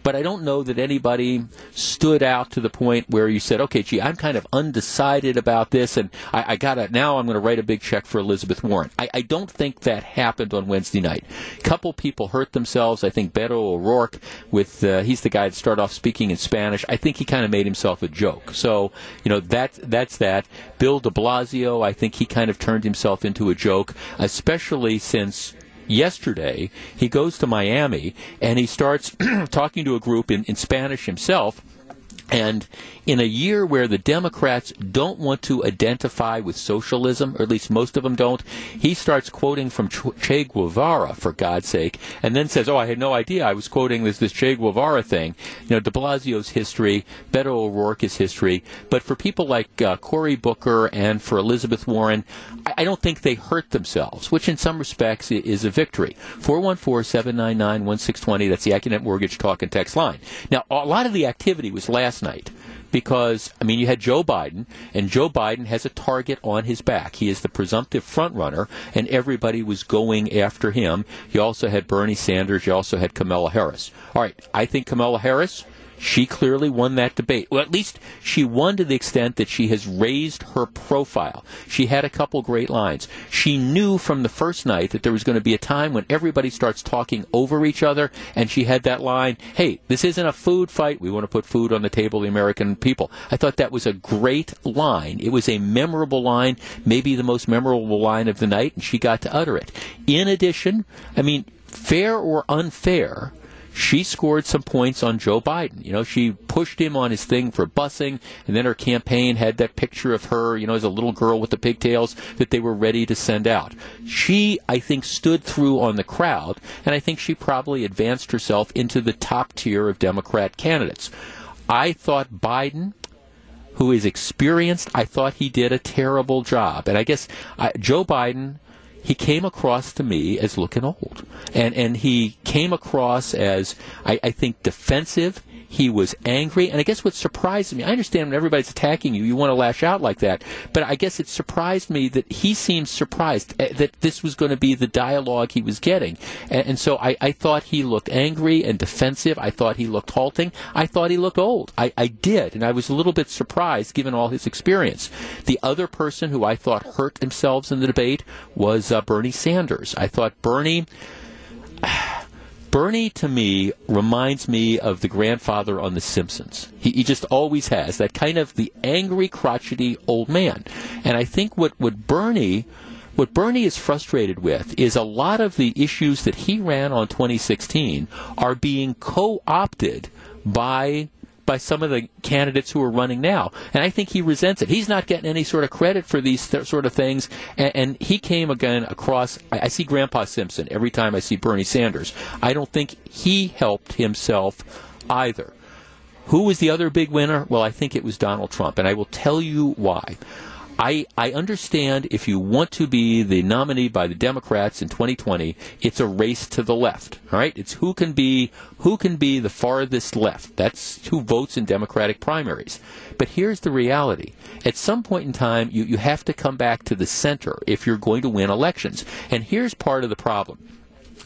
but I don't know that anybody stood out to the point where you said, okay, gee, I'm kind of undecided about this, and I, I got to, now I'm going to write a big check for Elizabeth Warren. I, I don't think that happened on Wednesday night. A couple people hurt themselves. I think Beto O'Rourke, with, uh, he's the guy that started off speaking in Spanish. I think he kind of made himself a joke. So, you know, that, that's that. Bill de Blasio, I think he kind of turned himself into a joke, especially since yesterday, he goes to Miami and he starts talking to a group in, in Spanish himself. And in a year where the Democrats don't want to identify with socialism, or at least most of them don't, he starts quoting from Che Guevara, for God's sake, and then says, Oh, I had no idea I was quoting this, this Che Guevara thing. You know, de Blasio's history, Beto O'Rourke's history, but for people like uh, Cory Booker and for Elizabeth Warren, I, I don't think they hurt themselves, which in some respects is a victory. 414 799 1620, that's the Accunet Mortgage Talk and Text line. Now, a lot of the activity was last night because I mean you had Joe Biden and Joe Biden has a target on his back. He is the presumptive front runner and everybody was going after him. You also had Bernie Sanders, you also had Kamala Harris. All right, I think Kamala Harris she clearly won that debate. Well, at least she won to the extent that she has raised her profile. She had a couple great lines. She knew from the first night that there was going to be a time when everybody starts talking over each other, and she had that line, hey, this isn't a food fight. We want to put food on the table of the American people. I thought that was a great line. It was a memorable line, maybe the most memorable line of the night, and she got to utter it. In addition, I mean, fair or unfair, she scored some points on Joe Biden. You know, she pushed him on his thing for busing, and then her campaign had that picture of her, you know, as a little girl with the pigtails that they were ready to send out. She, I think, stood through on the crowd, and I think she probably advanced herself into the top tier of Democrat candidates. I thought Biden who is experienced. I thought he did a terrible job. And I guess uh, Joe Biden he came across to me as looking old, and and he came across as I, I think defensive. He was angry, and I guess what surprised me, I understand when everybody's attacking you, you want to lash out like that, but I guess it surprised me that he seemed surprised eh, that this was going to be the dialogue he was getting. And, and so I, I, thought he looked angry and defensive. I thought he looked halting. I thought he looked old. I, I did, and I was a little bit surprised given all his experience. The other person who I thought hurt themselves in the debate was uh, Bernie Sanders. I thought Bernie. Bernie to me reminds me of the grandfather on The Simpsons. He, he, just always has that kind of the angry, crotchety old man. And I think what, what Bernie what Bernie is frustrated with is a lot of the issues that he ran on 2016 are being co-opted by by some of the candidates who are running now. And I think he resents it. He's not getting any sort of credit for these th- sort of things. And, and, he came again across. I, I see Grandpa Simpson every time I see Bernie Sanders. I don't think he helped himself either. Who was the other big winner? Well, I think it was Donald Trump. And I will tell you why. I, I understand if you want to be the nominee by the Democrats in 2020, it's a race to the left. All right, it's who can be who can be the farthest left. That's who votes in Democratic primaries. But here's the reality: at some point in time, you, you have to come back to the center if you're going to win elections. And here's part of the problem.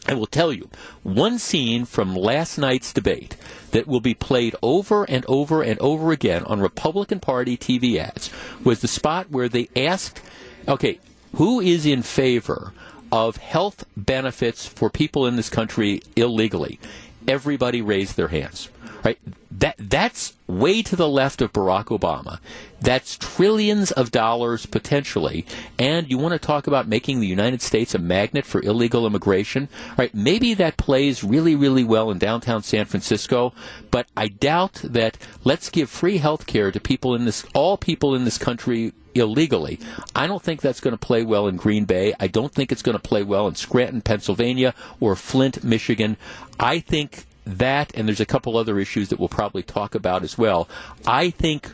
I will tell you one scene from last night's debate that will be played over and over and over again on Republican Party TV ads was the spot where they asked, okay, who is in favor of health benefits for people in this country illegally? Everybody raised their hands right? That that's way to the left of Barack Obama. That's trillions of dollars potentially. And you want to talk about making the United States a magnet for illegal immigration, right? Maybe that plays really, really well in downtown San Francisco, but I doubt that let's give free health care to people in this, all people in this country illegally. I don't think that's going to play well in Green Bay. I don't think it's going to play well in Scranton, Pennsylvania, or Flint, Michigan. I think that, and there's a couple other issues that we'll probably talk about as well. I think,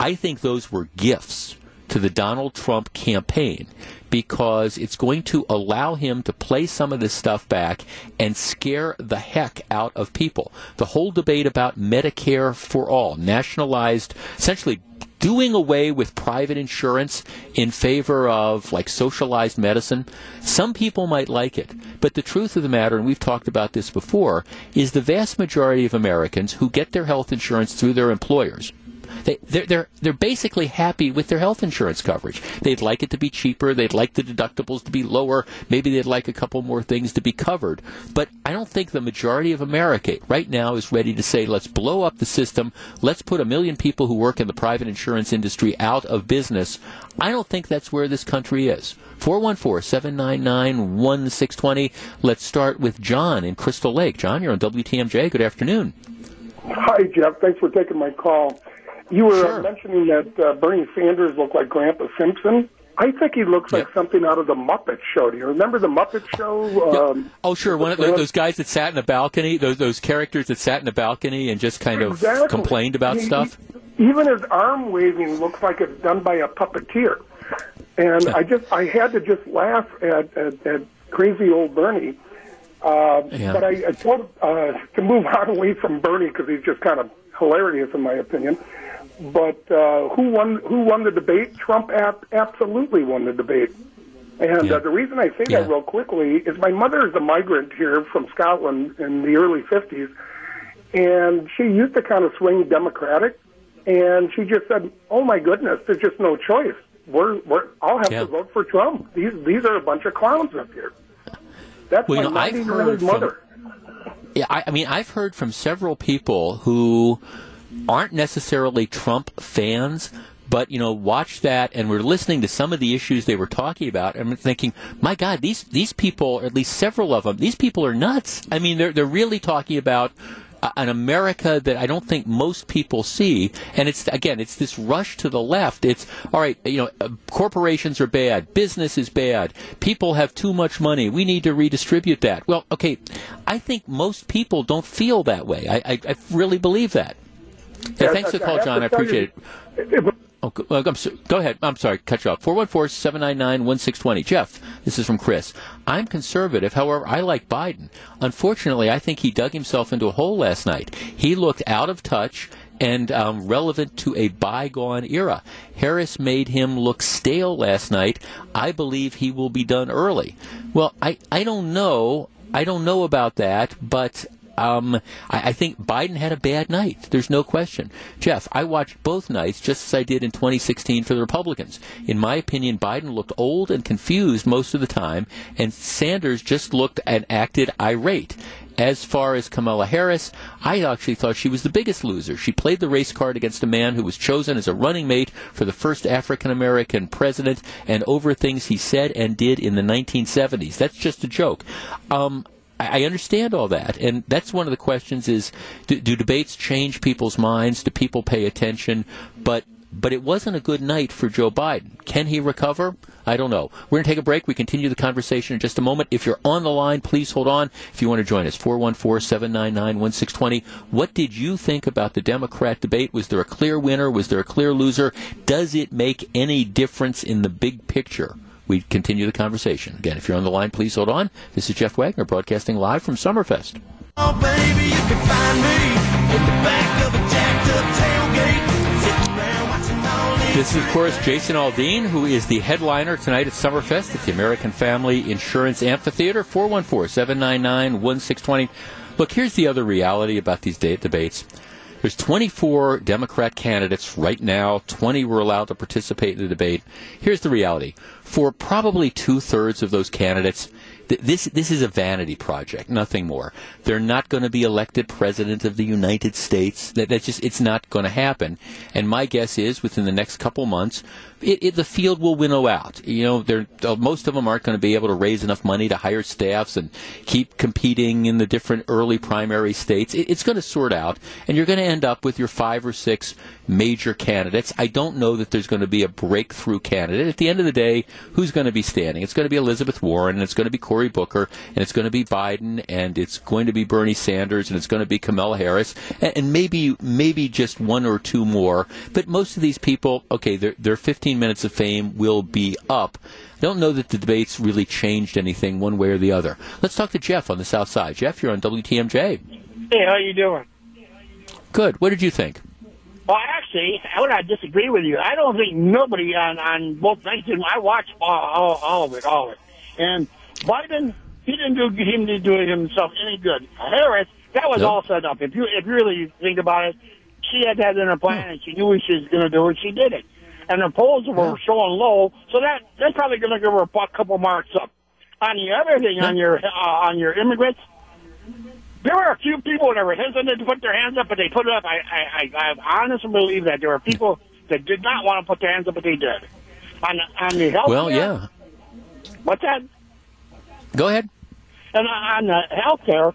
I think those were gifts to the Donald Trump campaign because it's going to allow him to play some of this stuff back and scare the heck out of people. The whole debate about Medicare for all, nationalized, essentially doing away with private insurance in favor of like socialized medicine, some people might like it. But the truth of the matter, and we've talked about this before, is the vast majority of Americans who get their health insurance through their employers they, they're, they're, they're basically happy with their health insurance coverage. They'd like it to be cheaper. They'd like the deductibles to be lower. Maybe they'd like a couple more things to be covered. But I don't think the majority of America right now is ready to say, let's blow up the system. Let's put a million people who work in the private insurance industry out of business. I don't think that's where this country is. 414 799 1620. Let's start with John in Crystal Lake. John, you're on WTMJ. Good afternoon.
Hi, Jeff. Thanks for taking my call. You were
sure.
mentioning that uh, Bernie Sanders looked like Grandpa Simpson. I think he looks like something out of the Muppet Show. Do you remember the Muppet Show? Um,
Oh, sure. One of those, those guys that sat in a balcony, those those characters that sat in a balcony and just kind of
Exactly.
complained about
He-
stuff.
he- even his arm waving looks like it's done by a puppeteer. And I just, I had to just laugh at, at, at crazy old Bernie. Uh,
Yeah.
But I, I told uh, to move on away from Bernie because he's just kind of hilarious in my opinion. But uh, who won? Who won the debate? Trump ap- absolutely won the debate. And
Yeah.
uh, the reason I say
Yeah.
that real quickly is my mother is a migrant here from Scotland in the early 50s, and she used to kind of swing Democratic, and she just said, "Oh my goodness, there's just no choice. We're, we're I'll have
Yeah.
to vote for Trump. These these are a bunch of clowns up here." That's
Well, you
my
know, I've
90 year old
from-
mother.
Yeah, I, I mean, I've heard from several people who aren't necessarily Trump fans, But you know, watch that, and we're listening to some of the issues they were talking about, and thinking, my God, these these people, or at least several of them, these people are nuts. I mean, they're they're really talking about an America that I don't think most people see. And it's again, it's this rush to the left. It's all right. You know, uh, corporations are bad, business is bad, people have too much money. We need to redistribute that. Well, okay, I think most people don't feel that way. I, I, I really believe that. Yeah, thanks for the call, John. I appreciate it. Oh, go, uh, so, go, ahead. I'm sorry, cut you off. 414-799-1620. Jeff, this is from Chris. I'm conservative. However, I like Biden. Unfortunately, I think he dug himself into a hole last night. He looked out of touch and um, relevant to a bygone era. Harris made him look stale last night. I believe he will be done early. Well, I, I don't know. I don't know about that, but um, I, I, think Biden had a bad night. There's no question. Jeff, I watched both nights just as I did in 2016 for the Republicans. In my opinion, Biden looked old and confused most of the time, and Sanders just looked and acted irate. As far as Kamala Harris, I actually thought she was the biggest loser. She played the race card against a man who was chosen as a running mate for the first African American president and over things he said and did in the 1970s. That's just a joke. Um, I understand all that, and that's one of the questions: is do, do, debates change people's minds? Do people pay attention? But but it wasn't a good night for Joe Biden. Can he recover? I don't know. We're going to take a break. We continue the conversation in just a moment. If you're on the line, please hold on. If you want to join us, 414-799-1620. What did you think about the Democrat debate? Was there a clear winner? Was there a clear loser? Does it make any difference in the big picture? We continue the conversation. Again, if you're on the line, please hold on. This is Jeff Wagner broadcasting live from Summerfest. Oh, baby, you can find me in the back of a jacked up tailgate. This is, of course, Jason Aldean, who is the headliner tonight at Summerfest at the American Family Insurance Amphitheater, 414 799 1620. Look, here's the other reality about these debates. There's 24 Democrat candidates right now. 20 were allowed to participate in the debate. Here's the reality. For probably two thirds of those candidates, this this is a vanity project, nothing more. They're not going to be elected president of the United States. That that's just it's not going to happen. And my guess is within the next couple months, it, it, the field will winnow out. You know, uh, most of them aren't going to be able to raise enough money to hire staffs and keep competing in the different early primary states. It, it's going to sort out, and you're going to end up with your five or six major candidates. I don't know that there's going to be a breakthrough candidate. At the end of the day, who's going to be standing? It's going to be Elizabeth Warren, and it's going to be Cory Booker, and it's going to be Biden, and it's going to be Bernie Sanders, and it's going to be Kamala Harris, and, and maybe maybe just one or two more. But most of these people, okay, they're, they're 15 minutes of fame will be up. I don't know that the debates really changed anything one way or the other. Let's talk to Jeff on the South Side. Jeff, you're on WTMJ.
Hey, how are you doing?
Good. What did you think?
Well, actually, I would not disagree with you. I don't think nobody on on both sides. I watched all, all, all of it, all of it, and Biden he didn't do him to do himself any good. Harris, that was all set up. If you if you really think about it, she had that in her plan, hmm. and she knew what she was going to do, and she did it. And the polls were showing low, so that that's probably going to give her a couple marks up. On the other thing, on your uh, on your immigrants, there were a few people that were hesitant to put their hands up, but they put it up. I, I, I, I honestly believe that there were people that did not want to put their hands up, but they did. On, on the health
Well, yeah.
What's that?
Go ahead.
And on the health care,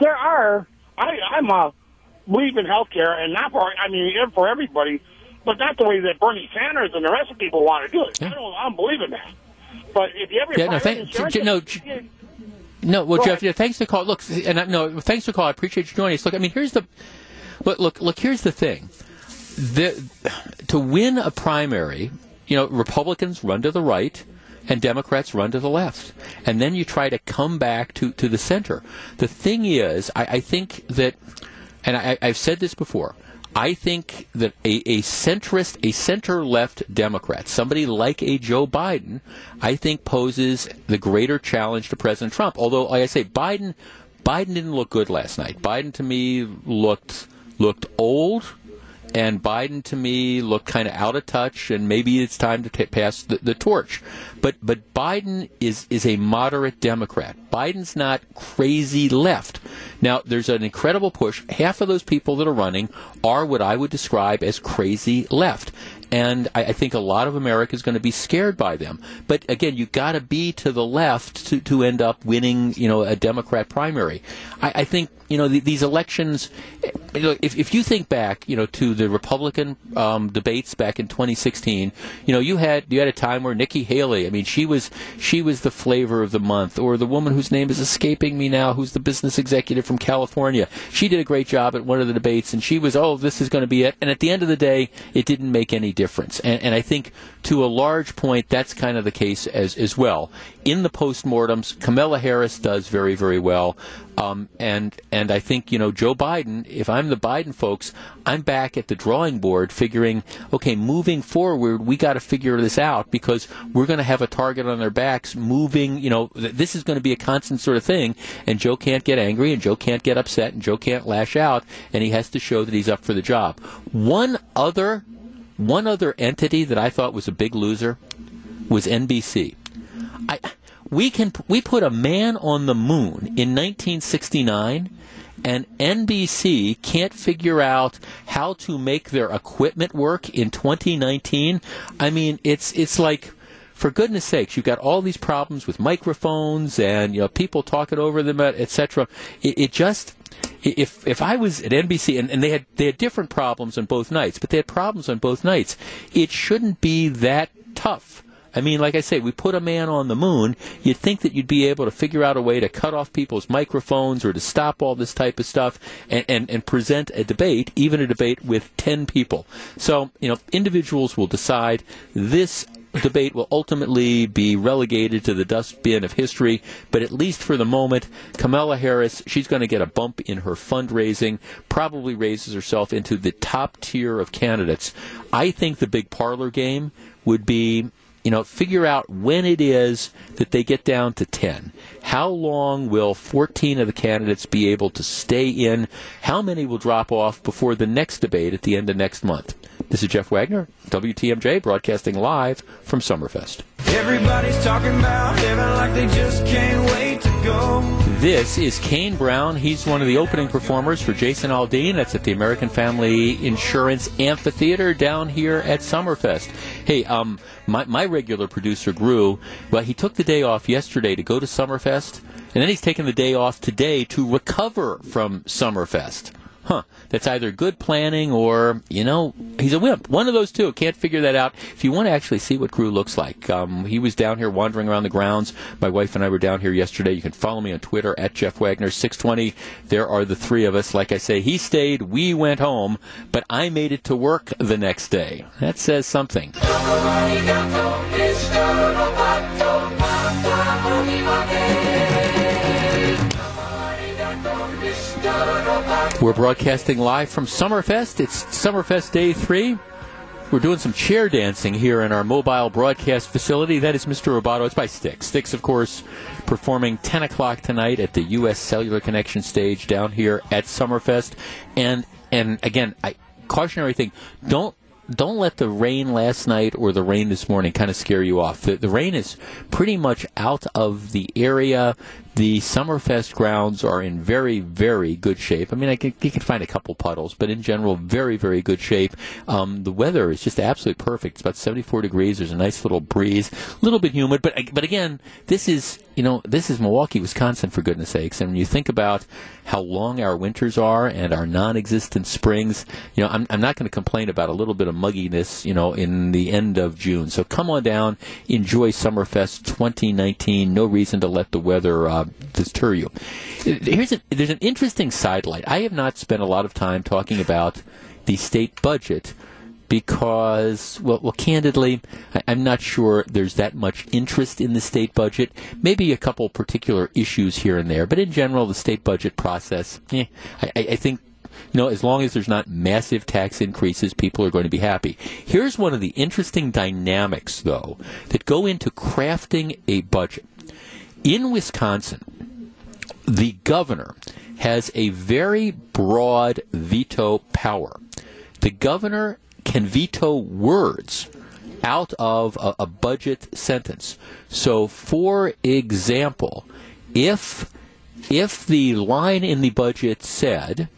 there are, I, I'm a believe in health care, and not for, I mean, for everybody, but not the way that Bernie Sanders and the rest of people want to do it. Yeah. I don't, I don't believe in that. But if you ever
yeah, no, thank, no, no, well, Go Jeff, yeah, thanks for call. Look, and I, no, thanks for call. I appreciate you joining us. Look, I mean, here's the look, look, look. Here's the thing: the, to win a primary, you know, Republicans run to the right and Democrats run to the left, and then you try to come back to to the center. The thing is, I, I think that, and I, I've said this before. I think that a, a centrist, a center left Democrat, somebody like a Joe Biden, I think poses the greater challenge to President Trump. Although, like I say, Biden, Biden didn't look good last night. Biden to me looked looked old and Biden to me looked kind of out of touch, and maybe it's time to t- pass the, the, torch. But but Biden is is a moderate Democrat. Biden's not crazy left. Now there's an incredible push. Half of those people that are running are what I would describe as crazy left. and I, I think a lot of America is going to be scared by them. But again, you got to be to the left to, to end up winning, you know, a Democrat primary. I, I think you know the, these elections. If, if you think back, you know, to the Republican um, debates back in 2016, you know, you had you had a time where Nikki Haley. I mean, she was she was the flavor of the month, or the woman whose name is escaping me now, who's the business executive from California. She did a great job at one of the debates, and she was, oh, this is going to be it. And at the end of the day, it didn't make any difference. And, and I think to a large point, that's kind of the case as as well. In the postmortems, Kamala Harris does very very well. Um, and and I think you know Joe Biden. If I'm the Biden folks, I'm back at the drawing board, figuring, okay, moving forward, we got to figure this out because we're going to have a target on their backs. Moving, you know, th- this is going to be a constant sort of thing, and Joe can't get angry, and Joe can't get upset, and Joe can't lash out, and he has to show that he's up for the job. One other, one other entity that I thought was a big loser was NBC. I we can we put a man on the moon in 1969 and NBC can't figure out how to make their equipment work in 2019. I mean, it's it's like for goodness sakes, you've got all these problems with microphones and you know people talking over them, etc. It, it just if if I was at NBC and, and they had they had different problems on both nights, but they had problems on both nights, it shouldn't be that tough I mean, like I say, we put a man on the moon. You'd think that you'd be able to figure out a way to cut off people's microphones or to stop all this type of stuff and, and, and present a debate, even a debate with 10 people. So, you know, individuals will decide this debate will ultimately be relegated to the dustbin of history, but at least for the moment, Kamala Harris, she's going to get a bump in her fundraising, probably raises herself into the top tier of candidates. I think the big parlor game would be you know, figure out when it is that they get down to 10. How long will 14 of the candidates be able to stay in? How many will drop off before the next debate at the end of next month? This is Jeff Wagner, WTMJ, broadcasting live from Summerfest.
Everybody's talking about like they just can't wait to.
This is Kane Brown. He's one of the opening performers for Jason Aldean. That's at the American Family Insurance Amphitheater down here at Summerfest. Hey, um, my, my regular producer, Grew, well, he took the day off yesterday to go to Summerfest, and then he's taking the day off today to recover from Summerfest huh, that's either good planning or, you know, he's a wimp. One of those two. Can't figure that out. If you want to actually see what Crew looks like, um, he was down here wandering around the grounds. My wife and I were down here yesterday. You can follow me on Twitter at Jeff Wagner 620. There are the three of us. Like I say, he stayed, we went home, but I made it to work the next day. That says something. We're broadcasting live from Summerfest. It's Summerfest Day 3. We're doing some chair dancing here in our mobile broadcast facility. That is Mr. Roboto. It's by Styx. Styx, of course, performing 10 o'clock tonight at the U.S. Cellular Connection stage down here at Summerfest. And, and again, I, cautionary thing, don't don't let the rain last night or the rain this morning kind of scare you off. The, the rain is pretty much out of the area. The Summerfest grounds are in very, very good shape. I mean, I can, you can find a couple puddles, but in general, very, very good shape. Um, the weather is just absolutely perfect. It's about 74 degrees. There's a nice little breeze, a little bit humid, but but again, this is you know this is Milwaukee, Wisconsin, for goodness sakes. And when you think about how long our winters are and our non-existent springs, you know, I'm, I'm not going to complain about a little bit of mugginess, you know, in the end of June. So come on down, enjoy Summerfest 2019. No reason to let the weather. Uh, deter you. Here's a, there's an interesting sidelight. I have not spent a lot of time talking about the state budget because, well, well candidly, I, am not sure there's that much interest in the state budget. Maybe a couple particular issues here and there, but in general, the state budget process, eh, I, I think you know, as long as there's not massive tax increases, people are going to be happy. Here's one of the interesting dynamics, though, that go into crafting a budget. In Wisconsin, the governor has a very broad veto power. The governor can veto words out of a, a, budget sentence. So, for example, if if the line in the budget said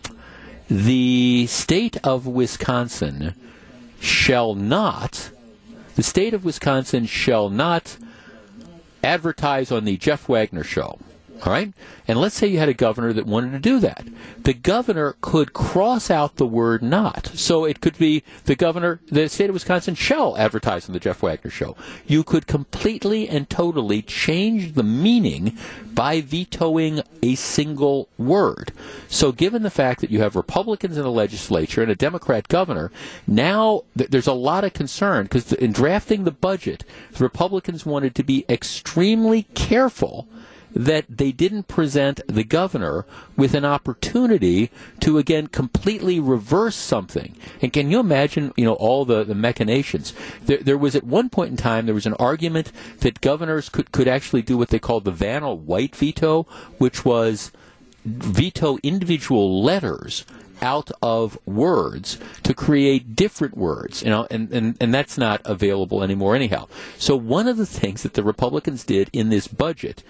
the state of Wisconsin shall not, the state of Wisconsin shall not advertise on the Jeff Wagner show. All right? And let's say you had a governor that wanted to do that. The governor could cross out the word not. So it could be the governor, the state of Wisconsin shall advertise on the Jeff Wagner show. You could completely and totally change the meaning by vetoing a single word. So given the fact that you have Republicans in the legislature and a Democrat governor, now th- there's a lot of concern because in drafting the budget, the Republicans wanted to be extremely careful that they didn't present the governor with an opportunity to again completely reverse something. And can you imagine, you know, all the, the machinations? There, there was at one point in time there was an argument that governors could, could actually do what they called the Vanna White veto, which was veto individual letters out of words to create different words, you know, and, and, and that's not available anymore anyhow. So one of the things that the Republicans did in this budget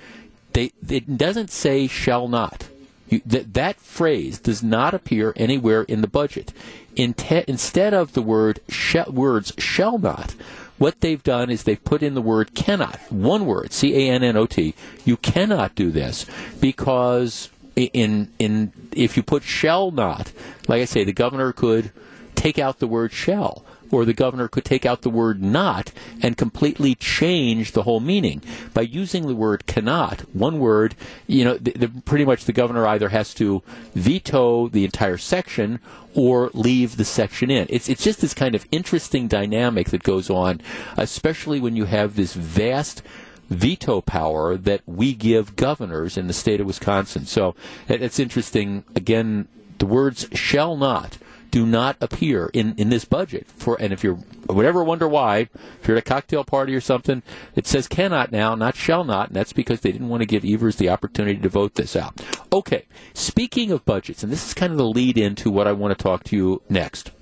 they, it doesn't say shall not. You, that, that phrase does not appear anywhere in the budget. Inte- instead of the word sh- words shall not, what they've done is they've put in the word cannot. One word, C A N N O T. You cannot do this because in in if you put shall not, like I say, the governor could take out the word shall or the governor could take out the word not and completely change the whole meaning. By using the word cannot, one word, you know, the, the, pretty much the governor either has to veto the entire section or leave the section in. It's, it's just this kind of interesting dynamic that goes on, especially when you have this vast veto power that we give governors in the state of Wisconsin. So it's interesting. Again, the words shall not do not appear in, in this budget. For and if you're would ever wonder why, if you're at a cocktail party or something, it says cannot now, not shall not, and that's because they didn't want to give Evers the opportunity to vote this out. Okay, speaking of budgets, and this is kind of the lead into what I want to talk to you next.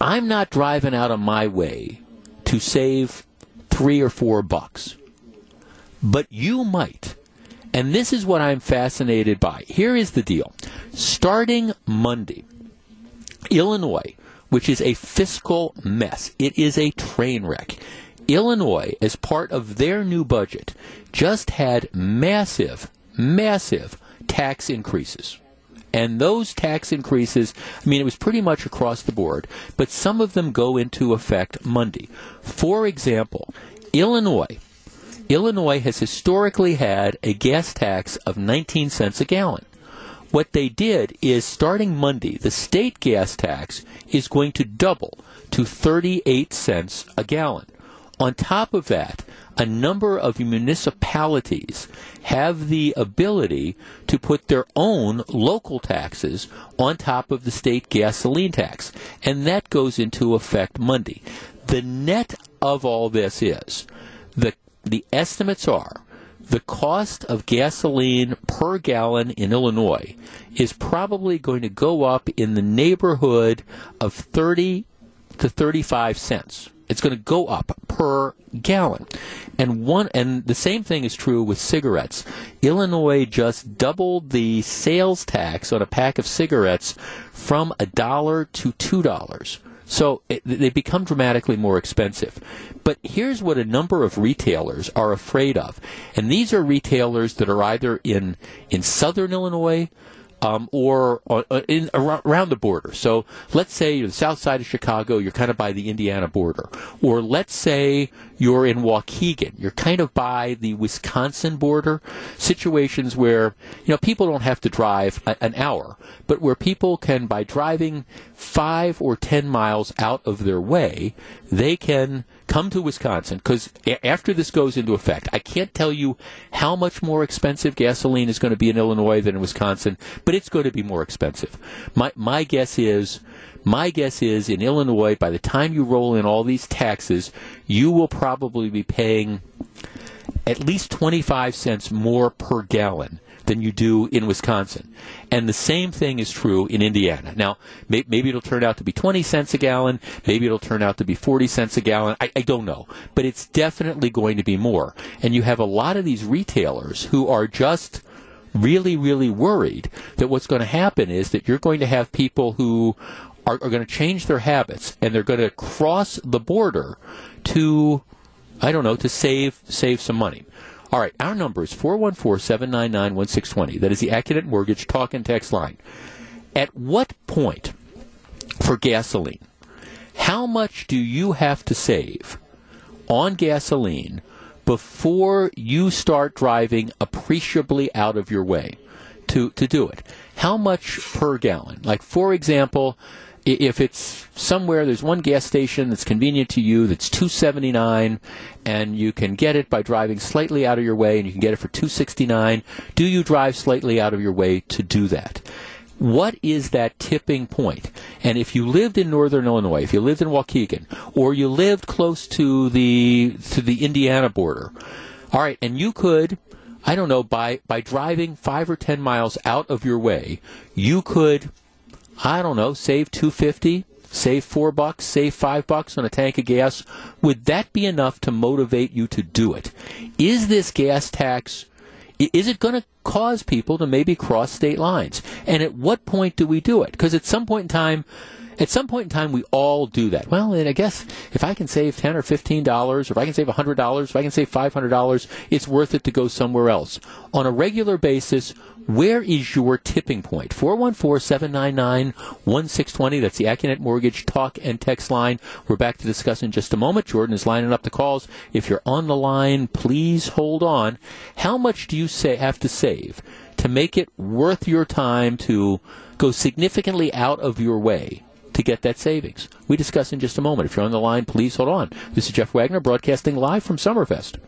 I'm not driving out of my way to save three or four bucks, but you might. And this is what I'm fascinated by. Here is the deal. Starting Monday, Illinois, which is a fiscal mess, it is a train wreck. Illinois, as part of their new budget, just had massive, massive tax increases. And those tax increases, I mean, it was pretty much across the board, but some of them go into effect Monday. For example, Illinois Illinois has historically had a gas tax of 19 cents a gallon. What they did is starting Monday, the state gas tax is going to double to 38 cents a gallon. On top of that, a number of municipalities have the ability to put their own local taxes on top of the state gasoline tax, and that goes into effect Monday. The net of all this is the estimates are the cost of gasoline per gallon in Illinois is probably going to go up in the neighborhood of 30 to 35 cents. It's going to go up per gallon. And one and the same thing is true with cigarettes. Illinois just doubled the sales tax on a pack of cigarettes from a dollar to two dollars. So it, they become dramatically more expensive. But here's what a number of retailers are afraid of. And these are retailers that are either in, in southern Illinois um, or uh, in, around the border. So let's say you're the south side of Chicago, you're kind of by the Indiana border. Or let's say you're in Waukegan, you're kind of by the Wisconsin border. Situations where, you know, people don't have to drive a, an hour, but where people can, by driving five or ten miles out of their way, they can come to Wisconsin because a- after this goes into effect, I can't tell you how much more expensive gasoline is going to be in Illinois than in Wisconsin, but it's going to be more expensive. My my guess is my guess is in Illinois by the time you roll in all these taxes, you will probably be paying at least 25 cents more per gallon than you do in Wisconsin. And the same thing is true in Indiana. Now, may, maybe it'll turn out to be 20 cents a gallon. Maybe it'll turn out to be 40 cents a gallon. I, I don't know. But it's definitely going to be more. And you have a lot of these retailers who are just really, really worried that what's going to happen is that you're going to have people who are, are going to change their habits and they're going to cross the border to, I don't know, to save save some money. All right, our number is 414-799-1620. That is the Accunet Mortgage talk and text line. At what point for gasoline, how much do you have to save on gasoline before you start driving appreciably out of your way to, to do it? How much per gallon? Like, for example, if it's somewhere there's one gas station that's convenient to you that's 279 and you can get it by driving slightly out of your way and you can get it for 269 do you drive slightly out of your way to do that what is that tipping point? And if you lived in northern Illinois, if you lived in Waukegan, or you lived close to the to the Indiana border, all right, and you could, I don't know, by by driving five or ten miles out of your way, you could, I don't know, save two fifty, save four bucks, save five bucks on a tank of gas. Would that be enough to motivate you to do it? Is this gas tax? Is it going to cause people to maybe cross state lines? And at what point do we do it? Because at some point in time, at some point in time, we all do that. Well, and I guess if I can save ten or fifteen dollars, or if I can save hundred dollars, if I can save five hundred dollars, it's worth it to go somewhere else. On a regular basis, where is your tipping point? 414-799-1620. That's the Accunet Mortgage talk and text line. We're back to discuss in just a moment. Jordan is lining up the calls. If you're on the line, please hold on. How much do you say have to save to make it worth your time to go significantly out of your way to get that savings. We discuss in just a moment. If you're on the line, please hold on. This is Jeff Wagner broadcasting live from Summerfest.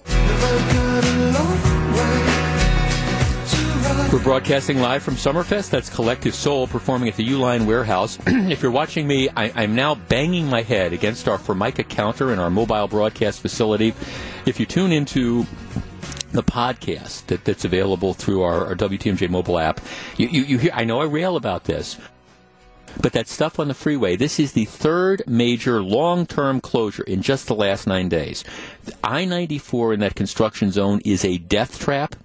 We're broadcasting live from Summerfest. That's Collective Soul performing at the Uline Warehouse. if you're watching me, I, am now banging my head against our Formica counter in our mobile broadcast facility. If you tune into the podcast that, that's available through our, our WTMJ mobile app, you, you, you hear, I know I rail about this, but that stuff on the freeway, this is the third major long term closure in just the last nine days. I 94 in that construction zone is a death trap.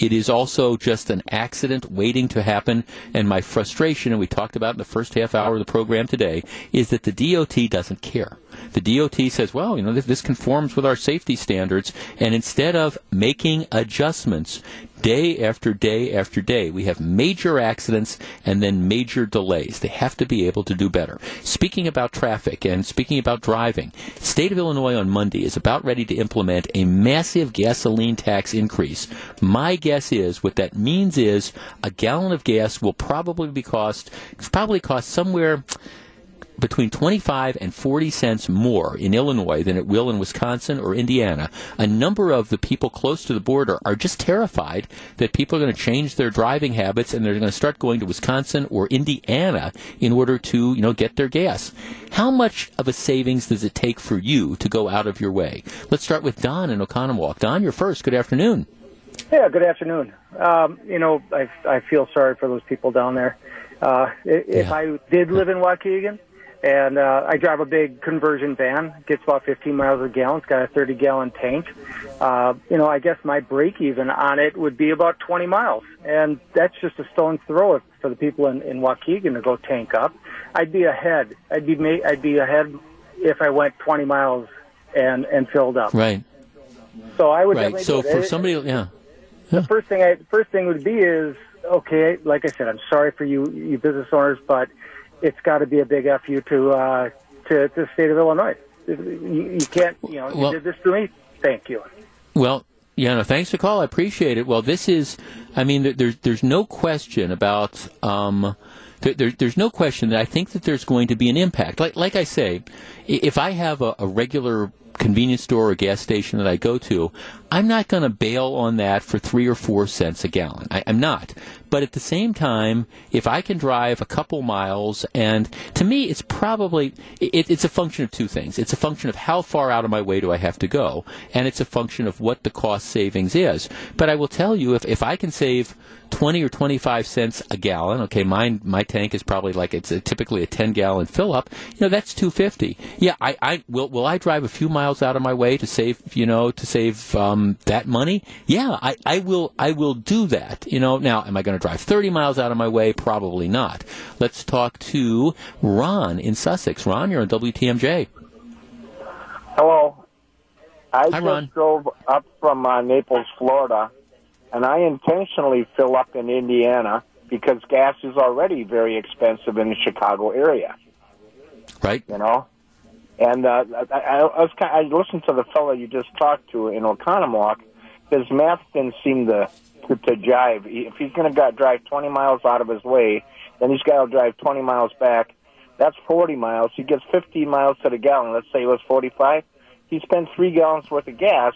It is also just an accident waiting to happen. And my frustration, and we talked about in the first half hour of the program today, is that the DOT doesn't care. The DOT says, well, you know, this, this conforms with our safety standards. And instead of making adjustments, day after day after day, we have major accidents and then major delays. They have to be able to do better. Speaking about traffic and speaking about driving, state of Illinois on Monday is about ready to implement a massive gasoline tax increase. My guess is what that means is a gallon of gas will probably be cost probably cost somewhere between 25 and 40 cents more in Illinois than it will in Wisconsin or Indiana. A number of the people close to the border are just terrified that people are going to change their driving habits and they're going to start going to Wisconsin or Indiana in order to, you know, get their gas. How much of a savings does it take for you to go out of your way? Let's start with Don in Oconomowoc. Don, you're first. Good afternoon.
Yeah, good afternoon. Um, you know, I, I feel sorry for those people down there. Uh, if yeah. I did live in Waukegan, and uh, I drive a big conversion van. Gets about 15 miles a gallon. It's got a 30 gallon tank. Uh, you know, I guess my break even on it would be about 20 miles, and that's just a stone's throw for the people in, in Waukegan to go tank up. I'd be ahead. I'd be ma- I'd be ahead if I went 20 miles and and filled up.
Right.
So I would.
Right. So for somebody, yeah.
The first thing I first thing would be is okay. Like I said, I'm sorry for you you business owners, but it's got to be a big fu to uh, to, to the state of Illinois. You, you can't, you know, well, you did this to me. Thank you.
Well, yeah, no, thanks for the call. I appreciate it. Well, this is, I mean, there's there's no question about. Um, there, there's no question that I think that there's going to be an impact. Like, like I say, if I have a, a regular convenience store or gas station that I go to, I'm not going to bail on that for three or four cents a gallon. I, am not. But at the same time, if I can drive a couple miles, and to me, it's probably it, it's a function of two things. It's a function of how far out of my way do I have to go, and it's a function of what the cost savings is. But I will tell you, if if I can save 20 or 25 cents a gallon. Okay, mine my tank is probably like it's a, typically a 10 gallon fill up. You know, that's 250. Yeah, I, I will will I drive a few miles out of my way to save, you know, to save um, um, that money, yeah, I, I will I will do that. You know, now am I going to drive 30 miles out of my way? Probably not. Let's talk to Ron in Sussex. Ron, you're on WTMJ.
Hello. I
Hi,
just
Ron.
drove up from uh, Naples, Florida, and I intentionally fill up in Indiana because gas is already very expensive in the Chicago area.
Right.
You know, and uh, I, I was kind I listened to the fellow you just talked to in Oconomowoc. His math didn't seem to to, to jive. If he's going to drive 20 miles out of his way, then he's got to drive 20 miles back. That's 40 miles. He gets 15 miles to the gallon. Let's say it was 45. He spent three gallons worth of gas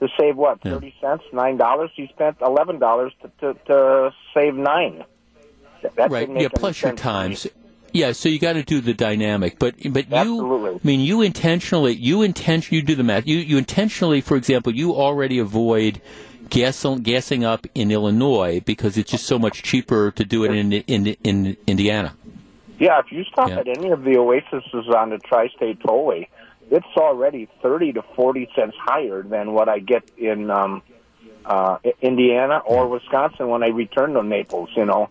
to save what? 30 cents, nine dollars. He spent 11 dollars to, to to save nine. That
right. Yeah. Plus your times. Yeah, so you got to do the dynamic, but but you,
Absolutely.
I mean, you intentionally, you intention, you do the math. You you intentionally, for example, you already avoid gasol- gassing up in Illinois because it's just so much cheaper to do it in in in Indiana.
Yeah, if you stop
Yeah.
at any of the oases on the tri-state tollway, it's already thirty to forty cents higher than what I get in um, uh, Indiana or Wisconsin when I return to Naples. You know,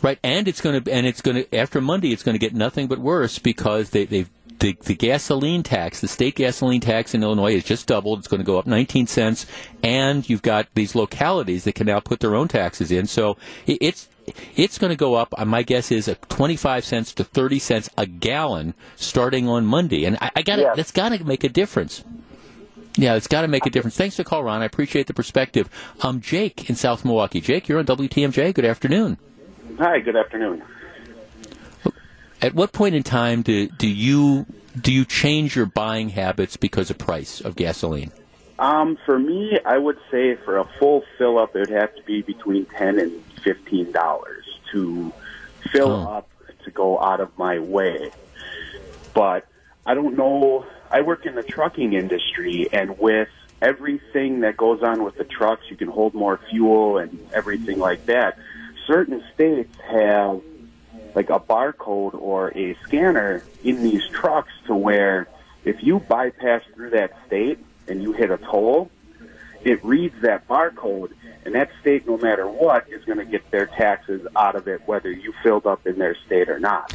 Right, and it's going to and it's going to after Monday it's going to get nothing but worse because they they've the, the gasoline tax, the state gasoline tax in Illinois has just doubled. It's going to go up 19 cents, and you've got these localities that can now put their own taxes in. So it, it's it's going to go up. uh, My guess is a 25 cents to 30 cents a gallon starting on Monday, and I, I got to
Yes.
that's got to make a difference. Yeah, it's got to make a difference. Thanks for the call, Ron. I appreciate the perspective. Um, Jake in South Milwaukee. Jake, you're on WTMJ. Good afternoon.
Hi, good afternoon.
At what point in time do do you do you change your buying habits because of price of gasoline?
Um, for me, I would say for a full fill up, it would have to be between ten and fifteen dollars to fill
Oh.
up to go out of my way. But I don't know. I work in the trucking industry, and with everything that goes on with the trucks, you can hold more fuel and everything like that. Certain states have like a barcode or a scanner in these trucks to where if you bypass through that state and you hit a toll, it reads that barcode, and that state, no matter what, is going to get their taxes out of it, whether you filled up in their state or not.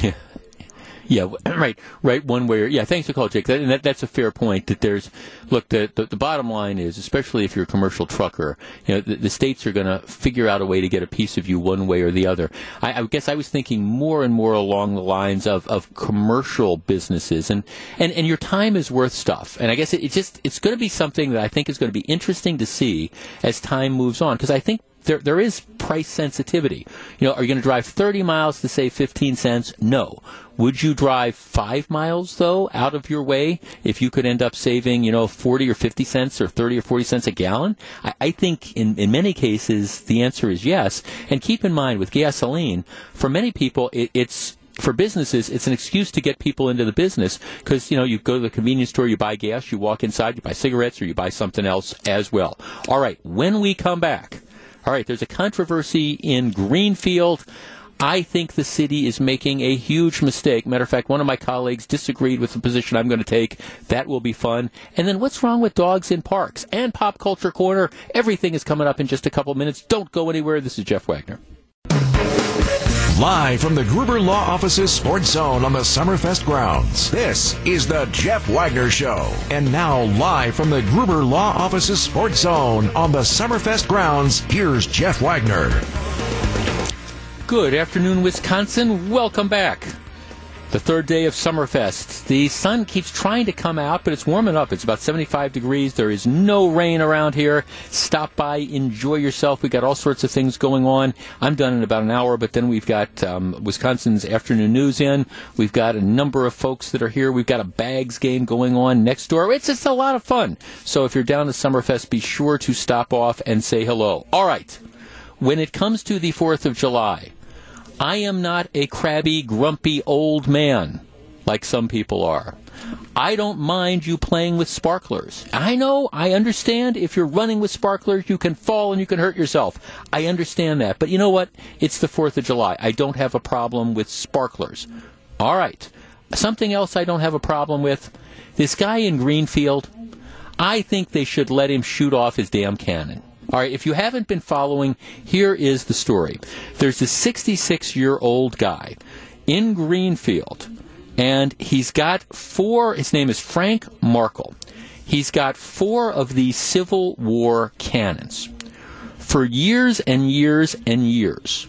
Yeah, right, right. One way, or, yeah. Thanks for the call, Jake. That, and that, that's a fair point. That there's, look, the, the the bottom line is, especially if you're a commercial trucker, you know, the, the states are going to figure out a way to get a piece of you one way or the other. I, I guess I was thinking more and more along the lines of, of commercial businesses, and, and and your time is worth stuff. And I guess it, it just it's going to be something that I think is going to be interesting to see as time moves on, because I think there there is price sensitivity. You know, are you going to drive 30 miles to save 15 cents? No. Would you drive five miles though out of your way if you could end up saving, you know, 40 or 50 cents or 30 or 40 cents a gallon? I, I think in, in many cases the answer is yes. And keep in mind with gasoline, for many people it, it's for businesses, it's an excuse to get people into the business because you know you go to the convenience store, you buy gas, you walk inside, you buy cigarettes, or you buy something else as well. All right, when we come back, all right, there's a controversy in Greenfield. I think the city is making a huge mistake. Matter of fact, one of my colleagues disagreed with the position I'm going to take. That will be fun. And then what's wrong with dogs in parks and pop culture corner? Everything is coming up in just a couple minutes. Don't go anywhere. This is Jeff Wagner.
Live from the Gruber Law Office's Sports Zone on the Summerfest grounds. This is the Jeff Wagner Show. And now, live from the Gruber Law Office's Sports Zone on the Summerfest grounds, here's Jeff Wagner.
Good afternoon, Wisconsin. Welcome back. The third day of Summerfest. The sun keeps trying to come out, but it's warming up. It's about 75 degrees. There is no rain around here. Stop by, enjoy yourself. We got all sorts of things going on. I'm done in about an hour, but then we've got um, Wisconsin's afternoon news in. We've got a number of folks that are here. We've got a bags game going on next door. It's just a lot of fun. So if you're down to Summerfest, be sure to stop off and say hello. All right. When it comes to the 4th of July, I am not a crabby, grumpy old man like some people are. I don't mind you playing with sparklers. I know, I understand if you're running with sparklers, you can fall and you can hurt yourself. I understand that. But you know what? It's the 4th of July. I don't have a problem with sparklers. All right. Something else I don't have a problem with. This guy in Greenfield, I think they should let him shoot off his damn cannon. All right, if you haven't been following, here is the story. There's a 66 year old guy in Greenfield, and he's got four, his name is Frank Markle. He's got four of these Civil War cannons. For years and years and years,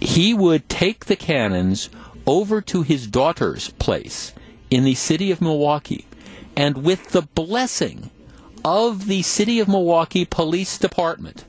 he would take the cannons over to his daughter's place in the city of Milwaukee, and with the blessing of the City of Milwaukee Police Department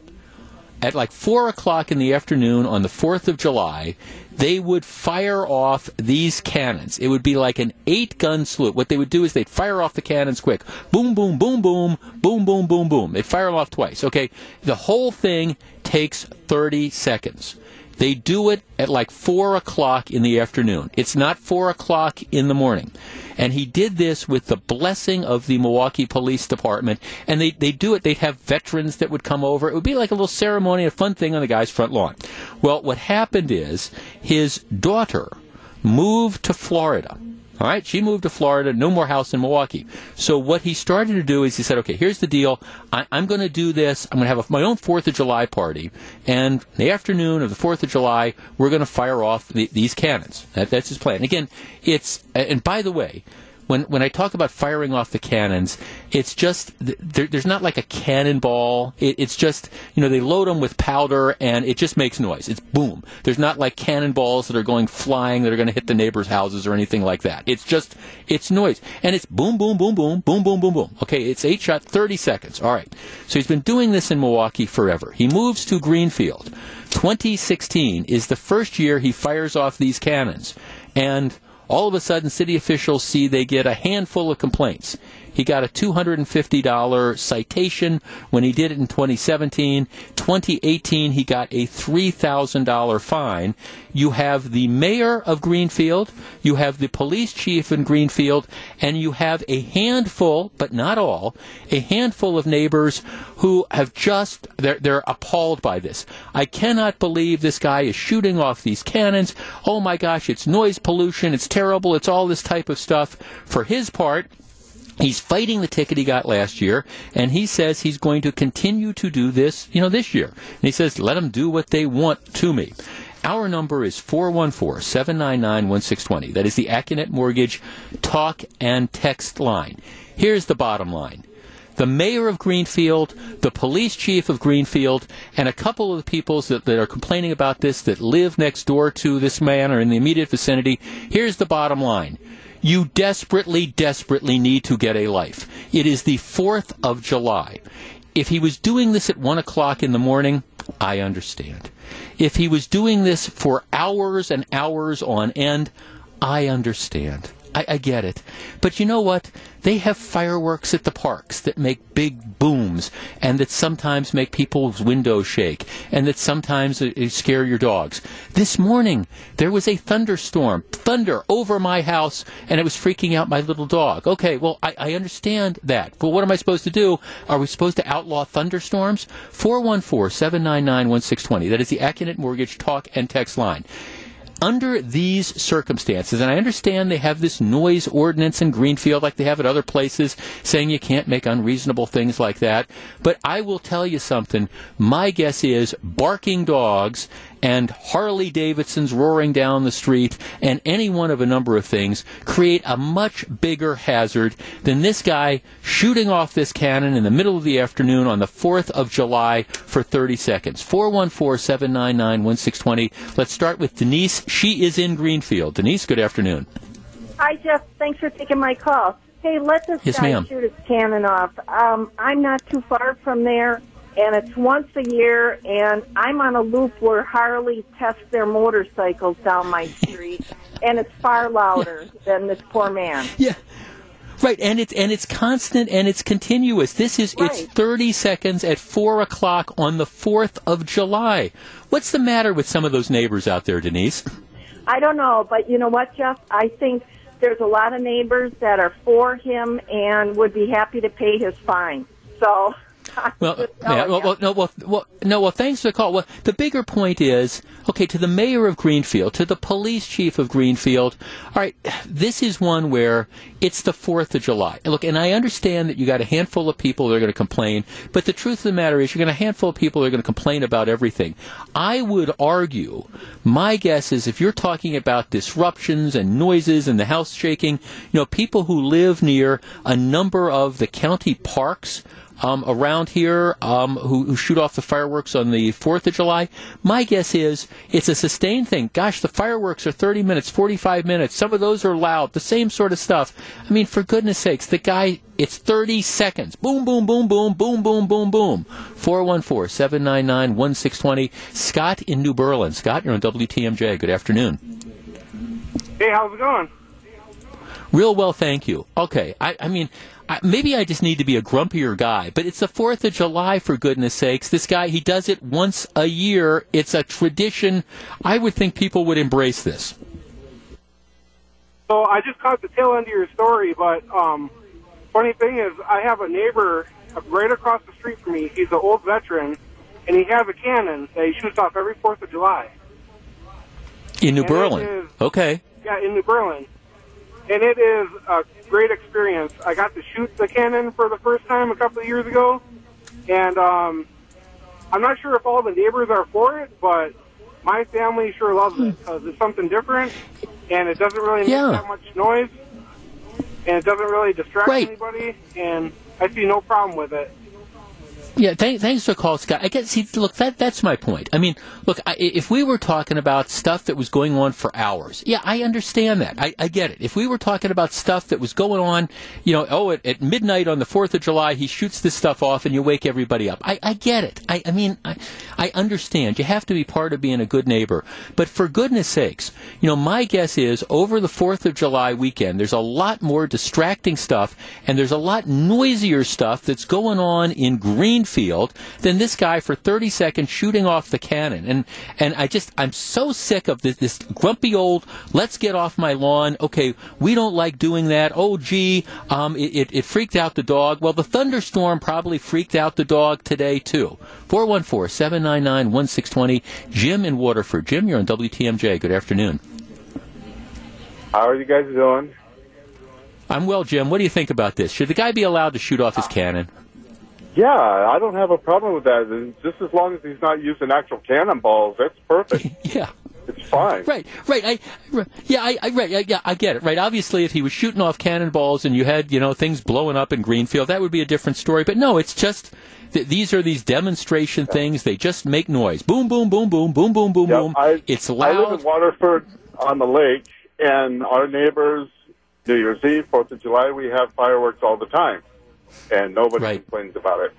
at like 4 o'clock in the afternoon on the 4th of July, they would fire off these cannons. It would be like an eight gun salute. What they would do is they'd fire off the cannons quick. Boom, boom, boom, boom, boom, boom, boom, boom. They'd fire them off twice. Okay. The whole thing takes 30 seconds. They do it at like 4 o'clock in the afternoon. It's not 4 o'clock in the morning. And he did this with the blessing of the Milwaukee Police Department. And they, they do it. They'd have veterans that would come over. It would be like a little ceremony, a fun thing on the guy's front lawn. Well, what happened is his daughter moved to Florida all right, she moved to Florida, no more house in Milwaukee. So what he started to do is he said, okay, here's the deal. I, am going to do this. I'm going to have a, my own Fourth of July party, and the afternoon of the Fourth of July, we're going to fire off the, these cannons. That, that's his plan. Again, it's and by the way, when when I talk about firing off the cannons, it's just there, there's not like a cannonball. It, it's just you know they load them with powder and it just makes noise. It's boom. There's not like cannonballs that are going flying that are going to hit the neighbors' houses or anything like that. It's just it's noise and it's boom boom boom boom boom boom boom boom. Okay, it's eight shot, thirty seconds. All right. So he's been doing this in Milwaukee forever. He moves to Greenfield. 2016 is the first year he fires off these cannons and all of a sudden, city officials see they get a handful of complaints. He got a $250 citation when he did it in 2017. 2018, he got a $3,000 fine. You have the mayor of Greenfield, you have the police chief in Greenfield, and you have a handful, but not all, a handful of neighbors who have just, they're, they're appalled by this. I cannot believe this guy is shooting off these cannons. Oh my gosh, it's noise pollution, it's terrible, it's all this type of stuff. For his part, He's fighting the ticket he got last year, and he says he's going to continue to do this, you know, this year. And he says, let them do what they want to me. Our number is 414 799 1620. That is the Accunet Mortgage talk and text line. Here's the bottom line the mayor of Greenfield, the police chief of Greenfield, and a couple of the people that, that, are complaining about this that live next door to this man or in the immediate vicinity. Here's the bottom line. You desperately, desperately need to get a life. It is the 4th of July. If he was doing this at 1 o'clock in the morning, I understand. If he was doing this for hours and hours on end, I understand. I, I, get it. But you know what? They have fireworks at the parks that make big booms and that sometimes make people's windows shake and that sometimes uh, scare your dogs. This morning, there was a thunderstorm, thunder over my house, and it was freaking out my little dog. Okay, well, I, I understand that. But what am I supposed to do? Are we supposed to outlaw thunderstorms? 414 799 1620. That is the Accunet Mortgage talk and text line under these circumstances, and I understand they have this noise ordinance in Greenfield like they have at other places saying you can't make unreasonable things like that, but I will tell you something. My guess is barking dogs and Harley Davidsons roaring down the street and any one of a number of things create a much bigger hazard than this guy shooting off this cannon in the middle of the afternoon on the 4th of July for 30 seconds. 414 799 1620. Let's start with Denise. She is in Greenfield. Denise, good afternoon.
Hi, Jeff. Thanks for taking my call. Hey, let this
yes,
guy
ma'am.
shoot his cannon off. Um, I'm not too far from there and it's once a year, and I'm on a loop where Harley tests their motorcycles down my street, and it's far louder than this poor man.
Yeah. Right, and it's and it's constant and it's continuous. This is
right.
it's thirty seconds at four o'clock on the fourth of July. What's the matter with some of those neighbors out there, Denise?
I don't know, but you know what, Jeff? I think there's a lot of neighbors that are for him and would be happy to pay his fine. So
Well, yeah, well, well, no, well, well, no, well, thanks for the call. Well, the bigger point is, okay, to the mayor of Greenfield, to the police chief of Greenfield. All right, this is one where it's the Fourth of July. Look, and I understand that you got a handful of people that are going to complain, but the truth of the matter is, you're going to a handful of people that are going to complain about everything. I would argue, my guess is, if you're talking about disruptions and noises and the house shaking, you know, people who live near a number of the county parks um, around here um, who, who, shoot off the fireworks on the 4th of July. My guess is it's a sustained thing. Gosh, the fireworks are 30 minutes, 45 minutes. Some of those are loud, the same sort of stuff. I mean, for goodness sakes, the guy, it's 30 seconds. Boom, boom, boom, boom, boom, boom, boom, boom. 414 799 1620. Scott in New Berlin. Scott, you're on WTMJ. Good afternoon.
Hey, how's it going?
Real well, thank you. Okay, I, I mean, I, maybe I just need to be a grumpier guy, but it's the 4th of July, for goodness sakes. This guy, he does it once a year. It's a tradition. I would think people would embrace this.
So I just caught the tail end of your story, but um, funny thing is, I have a neighbor right across the street from me. He's an old veteran, and he has a cannon that he shoots off every 4th of July.
In New and Berlin? okay.
Yeah, in New Berlin. And it is a great experience. I got to shoot the cannon for the first time a couple of years ago, and um, I'm not sure if all the neighbors are for it, but my family sure loves it because it's something different, and it doesn't really make
yeah.
that much noise, and it doesn't really distract
right.
anybody, and I see no problem with it.
Yeah, th- thanks for calling, Scott. I guess, see, look, that that's my point. I mean, look, I, if we were talking about stuff that was going on for hours, yeah, I understand that. I, I get it. If we were talking about stuff that was going on, you know, oh, at, at midnight on the 4th of July, he shoots this stuff off and you wake everybody up. I, I get it. I, I mean, I, I understand. You have to be part of being a good neighbor. But for goodness sakes, you know, my guess is over the 4th of July weekend, there's a lot more distracting stuff and there's a lot noisier stuff that's going on in Green field than this guy for 30 seconds shooting off the cannon. And and I just I'm so sick of this this grumpy old let's get off my lawn. Okay, we don't like doing that. Oh gee, um, it, it, it freaked out the dog. Well, the thunderstorm probably freaked out the dog today too. 414-799-1620. Jim in Waterford. Jim, you're on WTMJ. Good afternoon.
How are you guys doing?
I'm well, Jim. What do you think about this? Should the guy be allowed to shoot off his cannon?
Yeah, I don't have a problem with that. And Just as long as he's not using actual cannonballs, that's perfect.
yeah.
It's fine.
Right, right. I, yeah, I, I, right, yeah, I get it. Right. Obviously, if he was shooting off cannonballs and you had, you know, things blowing up in Greenfield, that would be a different story. But no, it's just th- these are these demonstration yeah. things. They just make noise. Boom, boom, boom, boom, boom, boom, boom, boom.
I,
it's loud.
I live in Waterford on the lake, and our neighbors, New Year's Eve, Fourth of July, we have fireworks all the time, and nobody
right.
complains about it.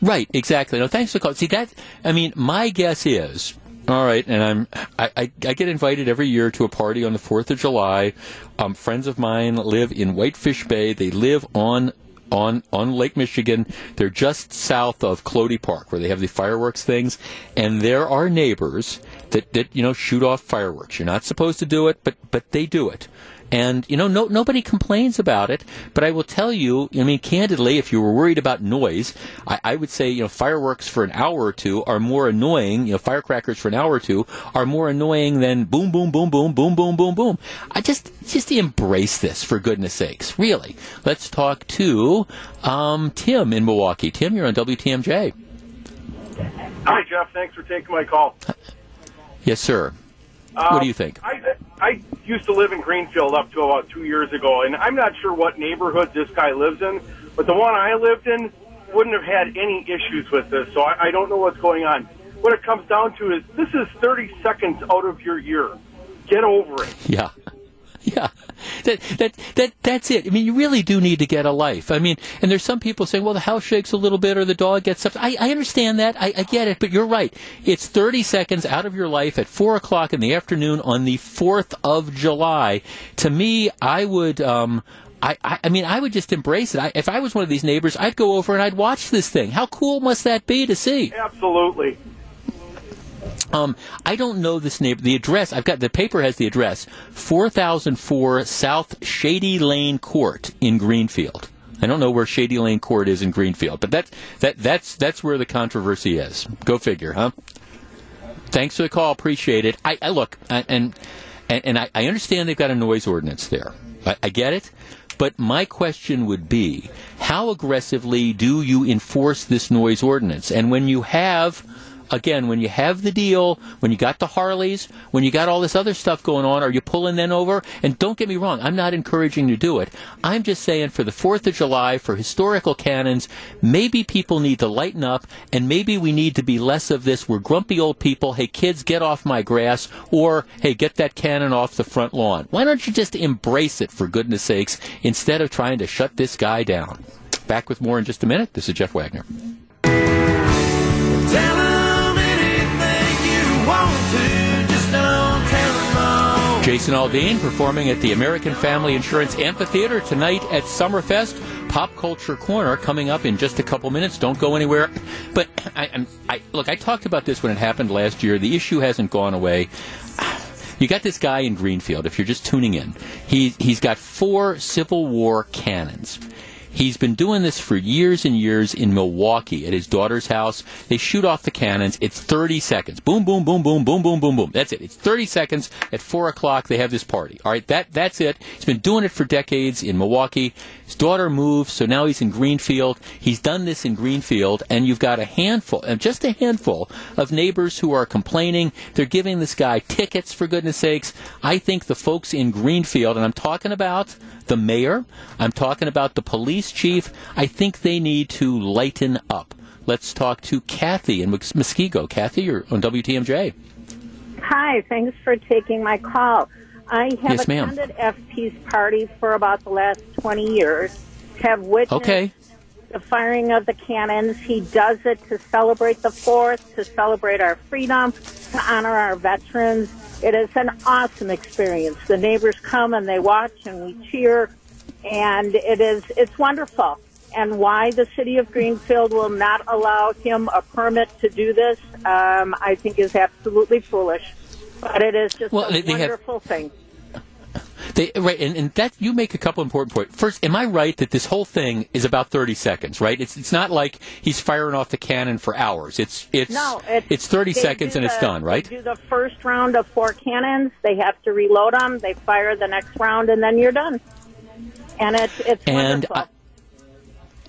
Right, exactly. No, thanks for calling. See that? I mean, my guess is all right, and I'm I, I, I, get invited every year to a party on the Fourth of July. Um, friends of mine live in Whitefish Bay. They live on on on Lake Michigan. They're just south of Klode Park, where they have the fireworks things, and there are neighbors that that you know shoot off fireworks. You're not supposed to do it, but but they do it. And, you know, no, nobody complains about it. But I will tell you, I mean, candidly, if you were worried about noise, I, I would say, you know, fireworks for an hour or two are more annoying, you know, firecrackers for an hour or two are more annoying than boom, boom, boom, boom, boom, boom, boom, boom. I just, just embrace this, for goodness sakes. Really. Let's talk to um, Tim in Milwaukee. Tim, you're on WTMJ.
Hi, Jeff. Thanks for taking my call.
Yes, sir. Uh, what do you think?
I, I used to live in Greenfield up to about two years ago, and I'm not sure what neighborhood this guy lives in, but the one I lived in wouldn't have had any issues with this, so I, I don't know what's going on. What it comes down to is this is 30 seconds out of your year. Get over it.
Yeah. Yeah, that that that that's it. I mean, you really do need to get a life. I mean, and there's some people saying, well, the house shakes a little bit or the dog gets up. I, I understand that. I, I get it, but you're right. It's 30 seconds out of your life at four o'clock in the afternoon on the 4th of July. To me, I would. Um, I, I, I mean, I would just embrace it. I, if I was one of these neighbors, I'd go over and I'd watch this thing. How cool must that be to see?
Absolutely.
Um, I don't know this neighbor. The address I've got. The paper has the address: four thousand four South Shady Lane Court in Greenfield. I don't know where Shady Lane Court is in Greenfield, but that's that that's that's where the controversy is. Go figure, huh? Thanks for the call. Appreciate it. I, I look I, and and, and I, I understand they've got a noise ordinance there. I, I get it. But my question would be, how aggressively do you enforce this noise ordinance? And when you have again, when you have the deal, when you got the Harleys, when you got all this other stuff going on, are you pulling them over? And don't get me wrong, I'm not encouraging you to do it. I'm just saying for the 4th of July, for historical cannons, maybe people need to lighten up and maybe we need to be less of this. We're grumpy old people. Hey, kids, get off my grass. Or, hey, get that cannon off the front lawn. Why don't you just embrace it, for goodness sakes, instead of trying to shut this guy down? Back with more in just a minute. This is Jeff Wagner. Jason Aldean performing at the American Family Insurance Amphitheater tonight at Summerfest. Pop Culture Corner coming up in just a couple minutes. Don't go anywhere. But I, I, look, I talked about this when it happened last year. The issue hasn't gone away. You got this guy in Greenfield. If you're just tuning in, he he's got four Civil War cannons. He's been doing this for years and years in Milwaukee at his daughter's house. They shoot off the cannons. It's 30 seconds. Boom, boom, boom, boom, boom, boom, boom, boom. That's it. It's 30 seconds. At 4 o'clock, they have this party. All right, that, that's it. He's been doing it for decades in Milwaukee. His daughter moved, so now he's in Greenfield. He's done this in Greenfield, and you've got a handful, and just a handful of neighbors who are complaining. They're giving this guy tickets, for goodness sakes. I think the folks in Greenfield, and I'm talking about the mayor, I'm talking about the police chief, I think they need to lighten up. Let's talk to Kathy in Muskego. Kathy, you're on WTMJ.
Hi, thanks for taking my call. I have
Yes, ma'am.
attended FP's party for about the last 20 years, have witnessed
Okay.
the firing of the cannons. He does it to celebrate the 4th, to celebrate our freedom, to honor our veterans. It is an awesome experience. The neighbors come and they watch and we cheer, and it is it's wonderful. And why the city of Greenfield will not allow him a permit to do this, um, I think is absolutely foolish. But it is just
Well,
a
they have-
wonderful thing.
They, right, and, and that you make a couple important points. First, am I right that this whole thing is about thirty seconds? Right? It's it's not like he's firing off the cannon for hours. It's it's
No,
it's, it's
thirty
seconds and it's done. Right?
They do the first round of four cannons. They have to reload them. They fire the next round, and then you're done. And it's it's
And
wonderful.
Uh,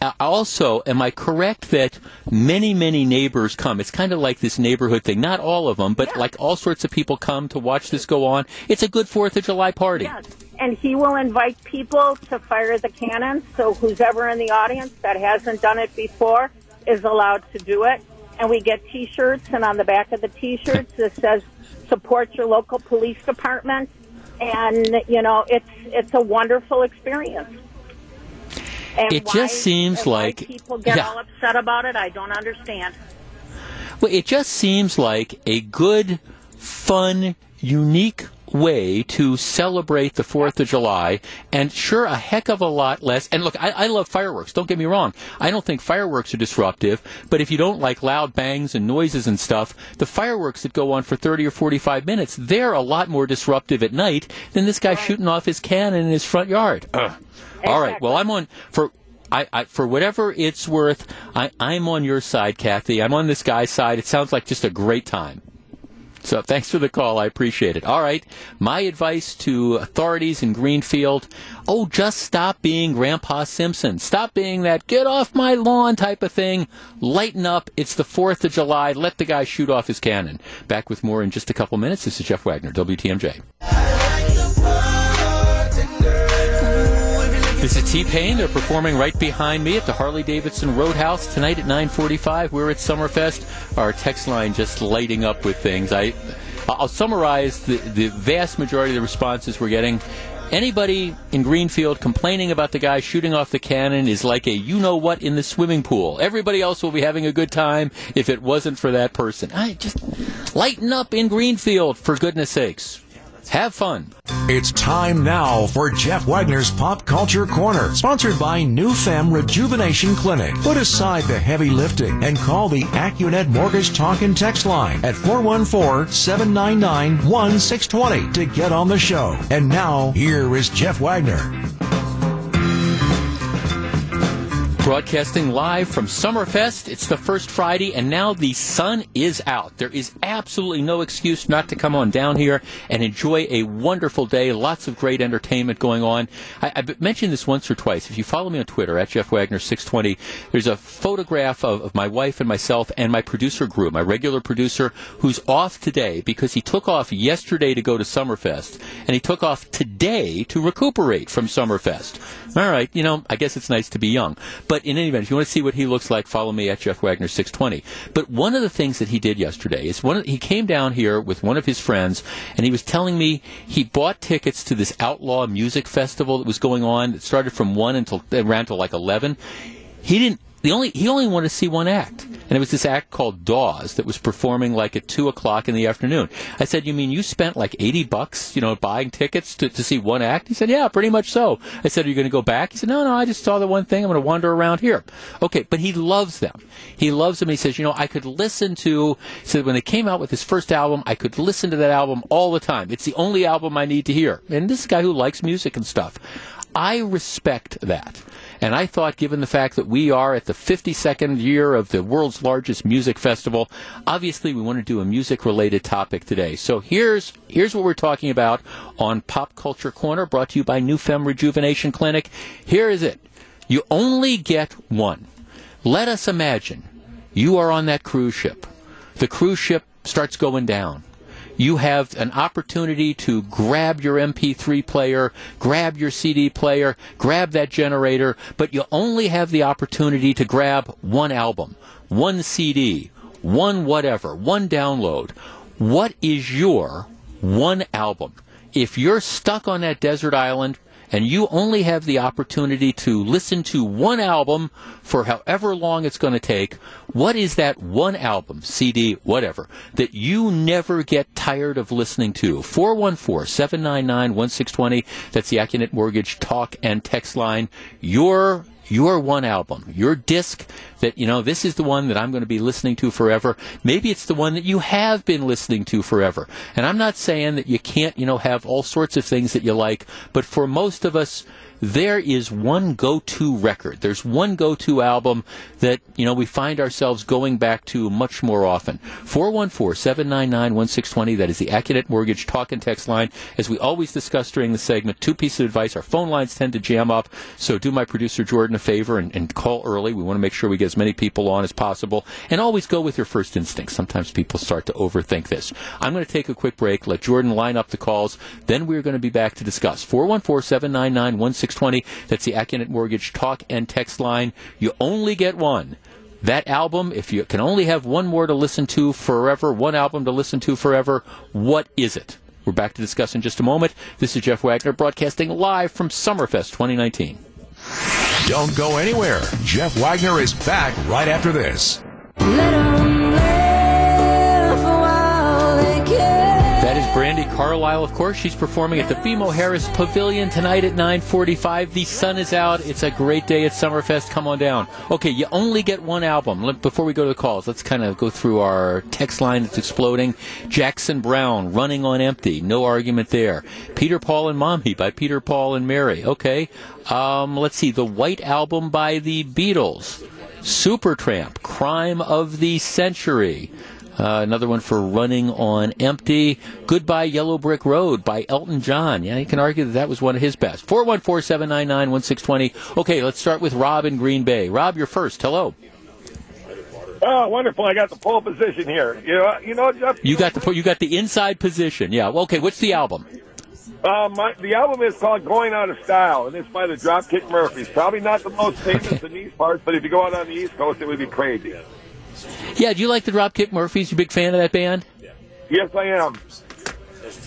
Uh, also, am I correct that many, many neighbors come? It's kind of like this neighborhood thing. Not all of them, but like all sorts of people come to watch this go on. It's a good Fourth of July party.
Yes. And he will invite people to fire the cannons. So who's ever in the audience that hasn't done it before is allowed to do it. And we get T-shirts, and on the back of the T-shirts it says "Support your local police department." And you know, it's it's a wonderful experience. And
It
why-
just seems
and why
like-
people get
yeah.
all upset about it. I don't understand.
Well, it just seems like a good, fun, unique way to celebrate the 4th of July, and sure, a heck of a lot less. And look, I, I love fireworks, don't get me wrong. I don't think fireworks are disruptive, but if you don't like loud bangs and noises and stuff, the fireworks that go on for 30 or 45 minutes, they're a lot more disruptive at night than this guy shooting off his cannon in his front yard. Ugh. All right, well, I'm on for. I, I, for whatever it's worth, I, I'm on your side, Kathy. I'm on this guy's side. It sounds like just a great time. So thanks for the call. I appreciate it. All right. My advice to authorities in Greenfield oh, just stop being Grandpa Simpson. Stop being that get off my lawn type of thing. Lighten up. It's the 4th of July. Let the guy shoot off his cannon. Back with more in just a couple minutes. This is Jeff Wagner, WTMJ. This is T Pain. They're performing right behind me at the Harley Davidson Roadhouse tonight at 9:45. We're at Summerfest. Our text line just lighting up with things. I, I'll summarize the, the vast majority of the responses we're getting. Anybody in Greenfield complaining about the guy shooting off the cannon is like a you know what in the swimming pool. Everybody else will be having a good time if it wasn't for that person. I just lighten up in Greenfield for goodness sakes. Have fun.
It's time now for Jeff Wagner's Pop Culture Corner, sponsored by New Femme Rejuvenation Clinic. Put aside the heavy lifting and call the AccuNet Mortgage Talk and Text line at 414-799-1620 to get on the show. And now, here is Jeff Wagner.
Broadcasting live from Summerfest. It's the first Friday, and now the sun is out. There is absolutely no excuse not to come on down here and enjoy a wonderful day. Lots of great entertainment going on. I, have mentioned this once or twice. If you follow me on Twitter at Jeff Wagner 620, there's a photograph of, of my wife and myself and my producer Gru, my regular producer, who's off today because he took off yesterday to go to Summerfest, and he took off today to recuperate from Summerfest. All right, you know, I guess it's nice to be young. But in any event, if you want to see what he looks like, follow me at Jeff Wagner 620. But one of the things that he did yesterday is one of, he came down here with one of his friends, and he was telling me he bought tickets to this outlaw music festival that was going on. It started from one until around to like eleven. He didn't the only he only wanted to see one act, and it was this act called Dawes that was performing like at two o'clock in the afternoon. I said, "You mean you spent like eighty bucks, you know, buying tickets to, to see one act?" He said, "Yeah, pretty much so." I said, "Are you going to go back?" He said, "No, no, I just saw the one thing. I'm going to wander around here." Okay, but he loves them. He loves them. He says, "You know, I could listen to." He said when they came out with his first album, I could listen to that album all the time. It's the only album I need to hear. And this is a guy who likes music and stuff. I respect that. And I thought, given the fact that we are at the 52nd year of the world's largest music festival, obviously we want to do a music related topic today. So here's, here's what we're talking about on Pop Culture Corner, brought to you by New Femme Rejuvenation Clinic. Here is it. You only get one. Let us imagine you are on that cruise ship. The cruise ship starts going down you have an opportunity to grab your MP3 player, grab your CD player, grab that generator, but you only have the opportunity to grab one album, one CD, one whatever, one download. What is your one album? If you're stuck on that desert island, and you only have the opportunity to listen to one album for however long it's going to take, what is that one album, CD, whatever, that you never get tired of listening to? 414 799 1620. That's the Accunet Mortgage talk and text line. Your your one album, your disc that, you know, this is the one that I'm going to be listening to forever. Maybe it's the one that you have been listening to forever. And I'm not saying that you can't, you know, have all sorts of things that you like, but for most of us, there is one go-to record. There's one go-to album that, you know, we find ourselves going back to much more often. 414-799-1620. That is the Accunet Mortgage talk and text line. As we always discuss during the segment, two pieces of advice. Our phone lines tend to jam up, so do my producer Jordan a favor and, and call early. We want to make sure we get as many people on as possible. And always go with your first instinct. Sometimes people start to overthink this. I'm going to take a quick break, let Jordan line up the calls. Then we're going to be back to discuss. 414 799 620. That's the Accunet Mortgage talk and text line. You only get one. That album, if you can only have one more to listen to forever, one album to listen to forever, what is it? We're back to discuss in just a moment. This is Jeff Wagner broadcasting live from Summerfest 2019.
Don't go anywhere. Jeff Wagner is back right after this.
Brandi Carlile, of course, she's performing at the BMO Harris Pavilion tonight at 9:45. The sun is out. It's a great day at Summerfest. Come on down. Okay, you only get one album. Before we go to the calls, let's kind of go through our text line that's exploding. Jackson Browne, Running on Empty. No argument there. Peter Paul and Mommy by Peter Paul and Mary. Okay. Um, let's see. The White Album by the Beatles. Supertramp, Crime of the Century. Uh, another one for Running on Empty. Goodbye Yellow Brick Road by Elton John. Yeah, you can argue that that was one of his best. 414 799 1620. Okay, let's start with Rob in Green Bay. Rob, you're first. Hello.
Oh, wonderful! I got the pole position here. You know, you know, Jeff.
You got the you got the inside position. Yeah. Okay. What's the album?
Uh, my, the album is called Going Out of Style, and it's by the Dropkick Murphys. Probably not the most famous in these parts, but if you go out on the East Coast, it would be crazy.
Yeah, do you like the Dropkick Murphys? You a big fan of that band?
Yes, I am.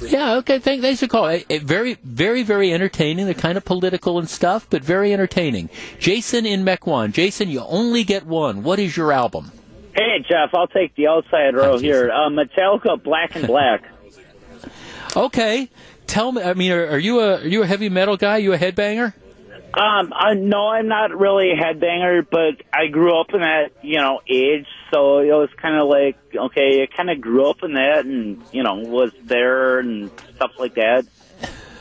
Yeah, okay. Thank, thanks for calling. very, very, very entertaining. They're kind of political and stuff, but very entertaining. Jason in Mequon. Jason, you only get one. What is your album?
Hey, Jeff. I'll take the outside row here. Uh, Metallica, Black and Black.
okay. Tell me. I mean, are, are, you a are you a heavy metal guy? Are you a headbanger?
Um, I, no, I'm not really a headbanger, but I grew up in that, you know, age, so it was kind of like, okay, I kind of grew up in that and, you know, was there and stuff like that.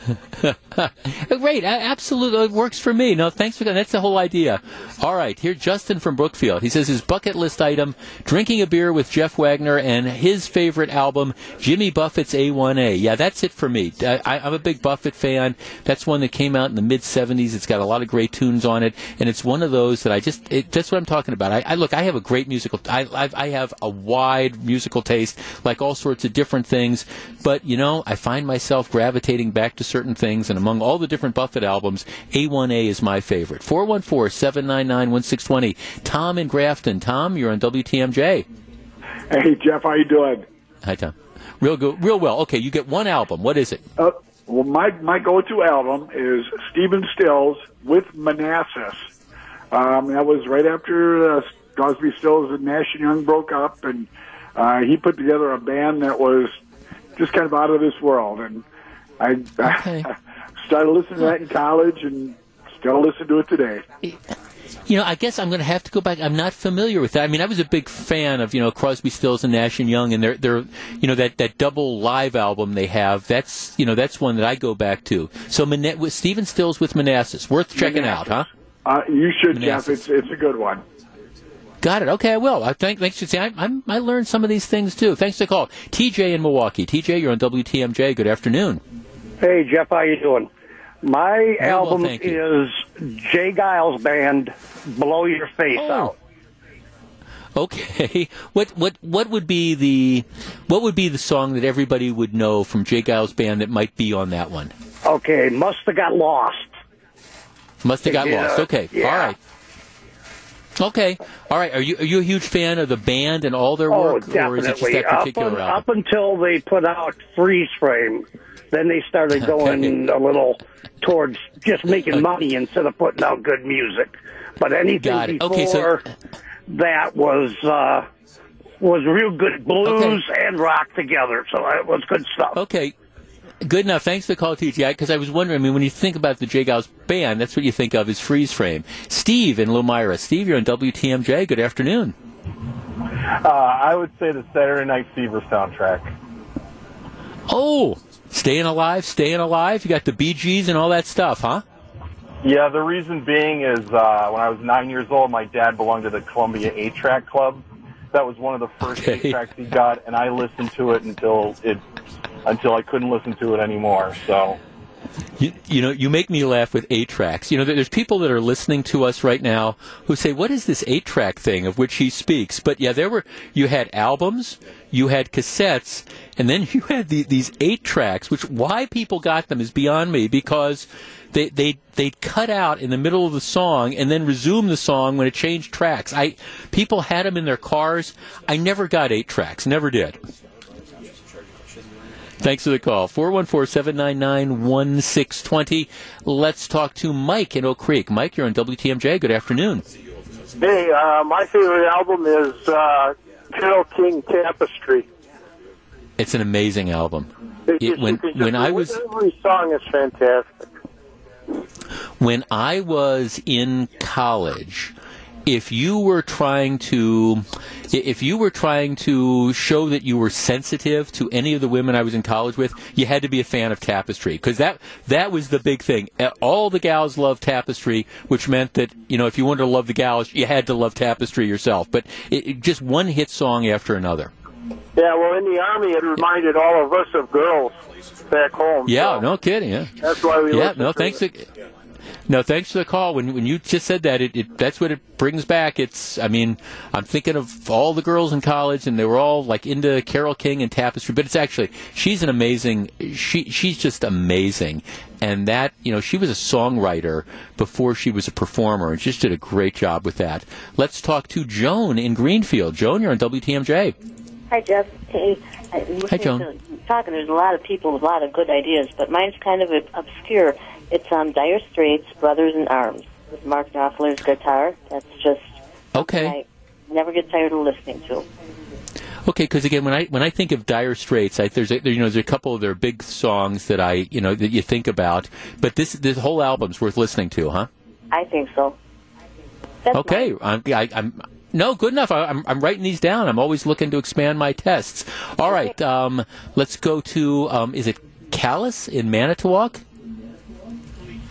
Great, absolutely, it uh, works for me. No, thanks for that. That's the whole idea. All right, here Justin from Brookfield. He says his bucket list item: drinking a beer with Jeff Wagner and his favorite album, Jimmy Buffett's A1A. Yeah, that's it for me. I, I'm a big Buffett fan. That's one that came out in the mid '70s. It's got a lot of great tunes on it, and it's one of those that I just. It, that's what I'm talking about. I, I look. I have a great musical. I, I I have a wide musical taste, like all sorts of different things. But you know, I find myself gravitating back to certain things, and among all the different Buffett albums, A1A is my favorite. 414-799-1620. Tom in Grafton. Tom, you're on WTMJ.
Hey, Jeff, how you doing?
Hi, Tom. Real good, real well. Okay, you get one album. What is it?
Uh, well, my my go-to album is Stephen Stills with Manassas. Um, that was right after uh, Crosby, Stills, and Nash and Young broke up, and uh, he put together a band that was just kind of out of this world. And I, I started listening to that in college, and still listen to it today.
You know, I guess I'm going to have to go back. I'm not familiar with that. I mean, I was a big fan of you know Crosby, Stills, and Nash and Young, and they're they're you know that that double live album they have. That's you know that's one that I go back to. So Mana- with Stephen Stills with Manassas, worth checking out, huh?
Uh, you should,
Manassas.
Jeff. It's it's a good one.
Got it. Okay, I will. I think thanks saying. I, I'm, I learned some of these things too. Thanks for the call. TJ in Milwaukee. TJ, you're on WTMJ. Good afternoon.
Hey Jeff, how you doing? My
well,
album
thank
is J. Geils Band, "Blow Your Face
Oh.
Out."
Okay. What what what would be the what would be the song that everybody would know from J. Geils Band that might be on that one?
Okay, must have got lost.
Must have got
Yeah,
lost. Okay.
yeah.
All right. Okay. All right. Are you are you a huge fan of the band and all their
Oh,
work, or is it just that
Up,
particular
un-
album?
up until they put out Freeze Frame, then they started going a little towards just making money instead of putting out good music. But anything before
Okay, so-
that was uh, was real good blues and rock together. So it was good stuff.
Okay. Good enough. Thanks for the call, TJ. Because I was wondering. I mean, when you think about the J. Geils Band, that's what you think of is freeze frame. Steve in Lomira. Steve, you're on WTMJ. Good afternoon.
Uh, I would say the Saturday Night Fever soundtrack.
Oh, staying alive, staying alive. You got the Bee Gees and all that stuff, huh?
Yeah, the reason being is uh, when I was nine years old, my dad belonged to the Columbia Eight Track Club. That was one of the first
Okay.
eight tracks he got, and I listened to it until it until I couldn't listen to it anymore. So
You, you know, you make me laugh with eight tracks. You know, there's people that are listening to us right now who say, "What is this eight track thing of which he speaks?" But yeah, there were you had albums, you had cassettes, and then you had the, these eight tracks. Which why people got them is beyond me because they they they'd cut out in the middle of the song and then resume the song when it changed tracks. I people had them in their cars. I never got eight tracks, never did. Thanks for the call. 414-799-1620. Let's talk to Mike in Oak Creek. Mike, you're on WTMJ. Good afternoon.
Hey, uh, my favorite album is uh, Carole King Tapestry.
It's an amazing album.
It-
It- when
just-
when I was
every song is fantastic.
when I was in college, if you were trying to if you were trying to show that you were sensitive to any of the women I was in college with, you had to be a fan of Tapestry because that that was the big thing. All the gals loved Tapestry, which meant that you know if you wanted to love the gals, you had to love Tapestry yourself. But it, it just one hit song after another.
Yeah, well, in the army, it reminded all of us of girls back home.
Yeah, no kidding. Yeah.
That's why we
yeah, no, thanks. To, no, thanks for the call. When when you just said that, it, it that's what it brings back. It's I mean, I'm thinking of all the girls in college, and they were all like into Carole King and Tapestry. But it's actually she's an amazing. She she's just amazing, and that you know she was a songwriter before she was a performer, and she just did a great job with that. Let's talk to Joan in Greenfield. Joan, you're on WTMJ.
Hi, Jeff. Hey, I- listening
Joan.
to talking, there's a lot of people with a lot of good ideas, but mine's kind of obscure. It's um, Dire Straits, Brothers in Arms, with Mark Knopfler's guitar. That's just
Okay.
I never get tired of listening to.
Okay, because again, when I when I think of Dire Straits, I, there's a, there, you know there's a couple of their big songs that I you know that you think about, but this this whole album's worth listening to, huh?
I think so. That's
okay, I'm, I, I'm no good enough. I, I'm I'm writing these down. I'm always looking to expand my tests. All right, um, let's go to um, is it Callus in Manitowoc?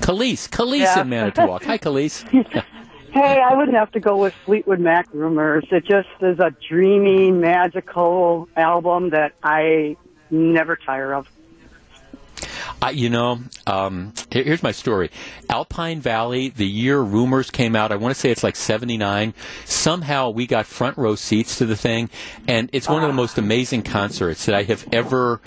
Khalees, Khalees
Yeah.
in Manitowoc. Hi, Khalees.
Hey, I would have to go with Fleetwood Mac Rumors. It just is a dreamy, magical album that I never tire of.
I, you know, um, here- here's my story. Alpine Valley, the year Rumors came out, I want to say it's like 79. Somehow we got front row seats to the thing, and it's one of the most amazing concerts that I have ever,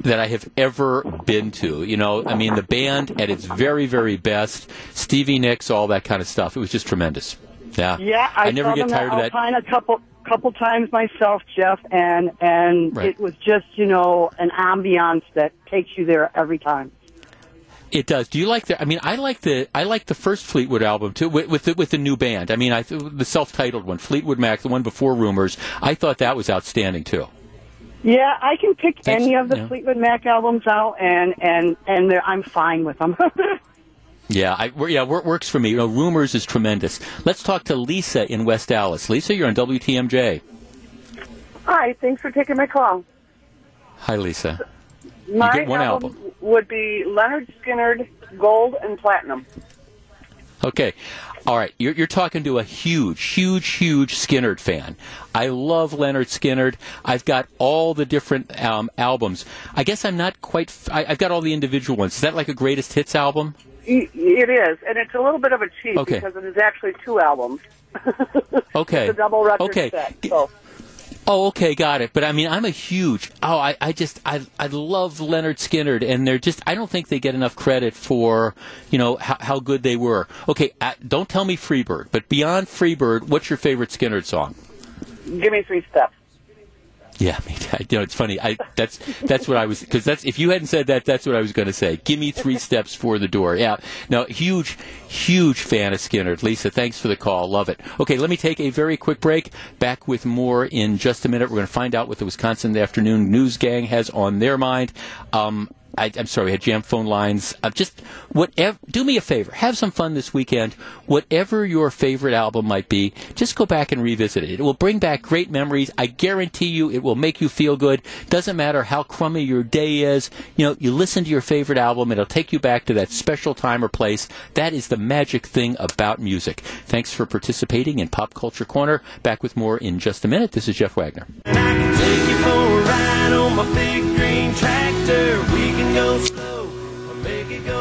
that I have ever been to. You know, I mean, the band at its very, very best, Stevie Nicks, all that kind of stuff. It was just tremendous. Yeah.
Yeah, I,
never get tired of that.
Alpine a couple couple times myself, Jeff, and and
Right.
it was just you know an ambiance that takes you there every time.
It does. Do you like the? I mean, I like the I like the first Fleetwood album too, with with the, with the new band. I mean, I the self-titled one, Fleetwood Mac, the one before Rumors. I thought that was outstanding too.
Yeah, I can pick
Thanks.
any of the
Yeah.
Fleetwood Mac albums out, and and and I'm fine with them.
Yeah, I, yeah, wor- works for me. You know, Rumors is tremendous. Let's talk to Lisa in West Allis. Lisa, you're on WTMJ.
Hi, thanks for taking my call.
Hi, Lisa.
My
get one album.
would be Lynyrd Skynyrd, Gold and Platinum.
Okay. All right. You're, you're talking to a huge, huge, huge Skynyrd fan. I love Lynyrd Skynyrd. I've got all the different um, albums. I guess I'm not quite. F- I, I've got all the individual ones. Is that like a greatest hits album?
It is, and it's a little bit of a cheat
Okay.
because it is actually two albums.
Okay.
It's a double record
Okay.
set. So.
Oh, okay, got it. But I mean, I'm a huge. Oh, I, I just, I, I love Lynyrd Skynyrd, and they're just. I don't think they get enough credit for, you know, how, how good they were. Okay, uh, don't tell me Freebird, but beyond Freebird, what's your favorite Skinnerd song?
Give me three steps.
Yeah, I mean, I, you know, it's funny. I that's that's what I was because that's if you hadn't said that, that's what I was going to say. Give me three steps for the door. Yeah, now huge, huge fan of Skynyrd. Lisa, thanks for the call. Love it. Okay, let me take a very quick break. Back with more in just a minute. We're going to find out what the Wisconsin Afternoon News Gang has on their mind. Um, I, I'm sorry, we had jam phone lines. Uh, just whatever. Do me a favor. Have some fun this weekend. Whatever your favorite album might be, just go back and revisit it. It will bring back great memories. I guarantee you, it will make you feel good. Doesn't matter how crummy your day is. You know, you listen to your favorite album. It'll take you back to that special time or place. That is the magic thing about music. Thanks for participating in Pop Culture Corner. Back with more in just a minute. This is Jeff Wagner.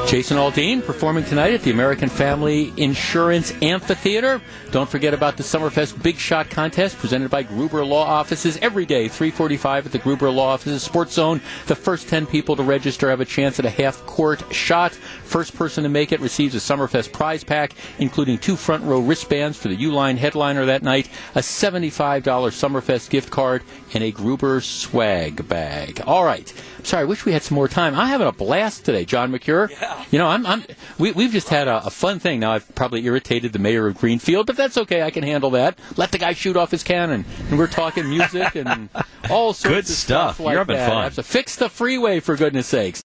Jason Aldean performing tonight at the American Family Insurance Amphitheater. Don't forget about the Summerfest Big Shot Contest presented by Gruber Law Offices every day, 345 at the Gruber Law Offices Sports Zone. The first 10 people to register have a chance at a half-court shot. First person to make it receives a Summerfest prize pack, including two front row wristbands for the Uline headliner that night, a $75 Summerfest gift card, and a Gruber swag bag. All right. Sorry, I wish we had some more time. I'm having a blast today, John McCure. You know, I'm, I'm we, we've just had a, a fun thing. Now, I've probably irritated the mayor of Greenfield, but that's okay. I can handle that. Let the guy shoot off his cannon. And we're talking music and all sorts
Good
of
stuff.
like
You're having
that.
fun.
I have to fix the freeway, for goodness sakes.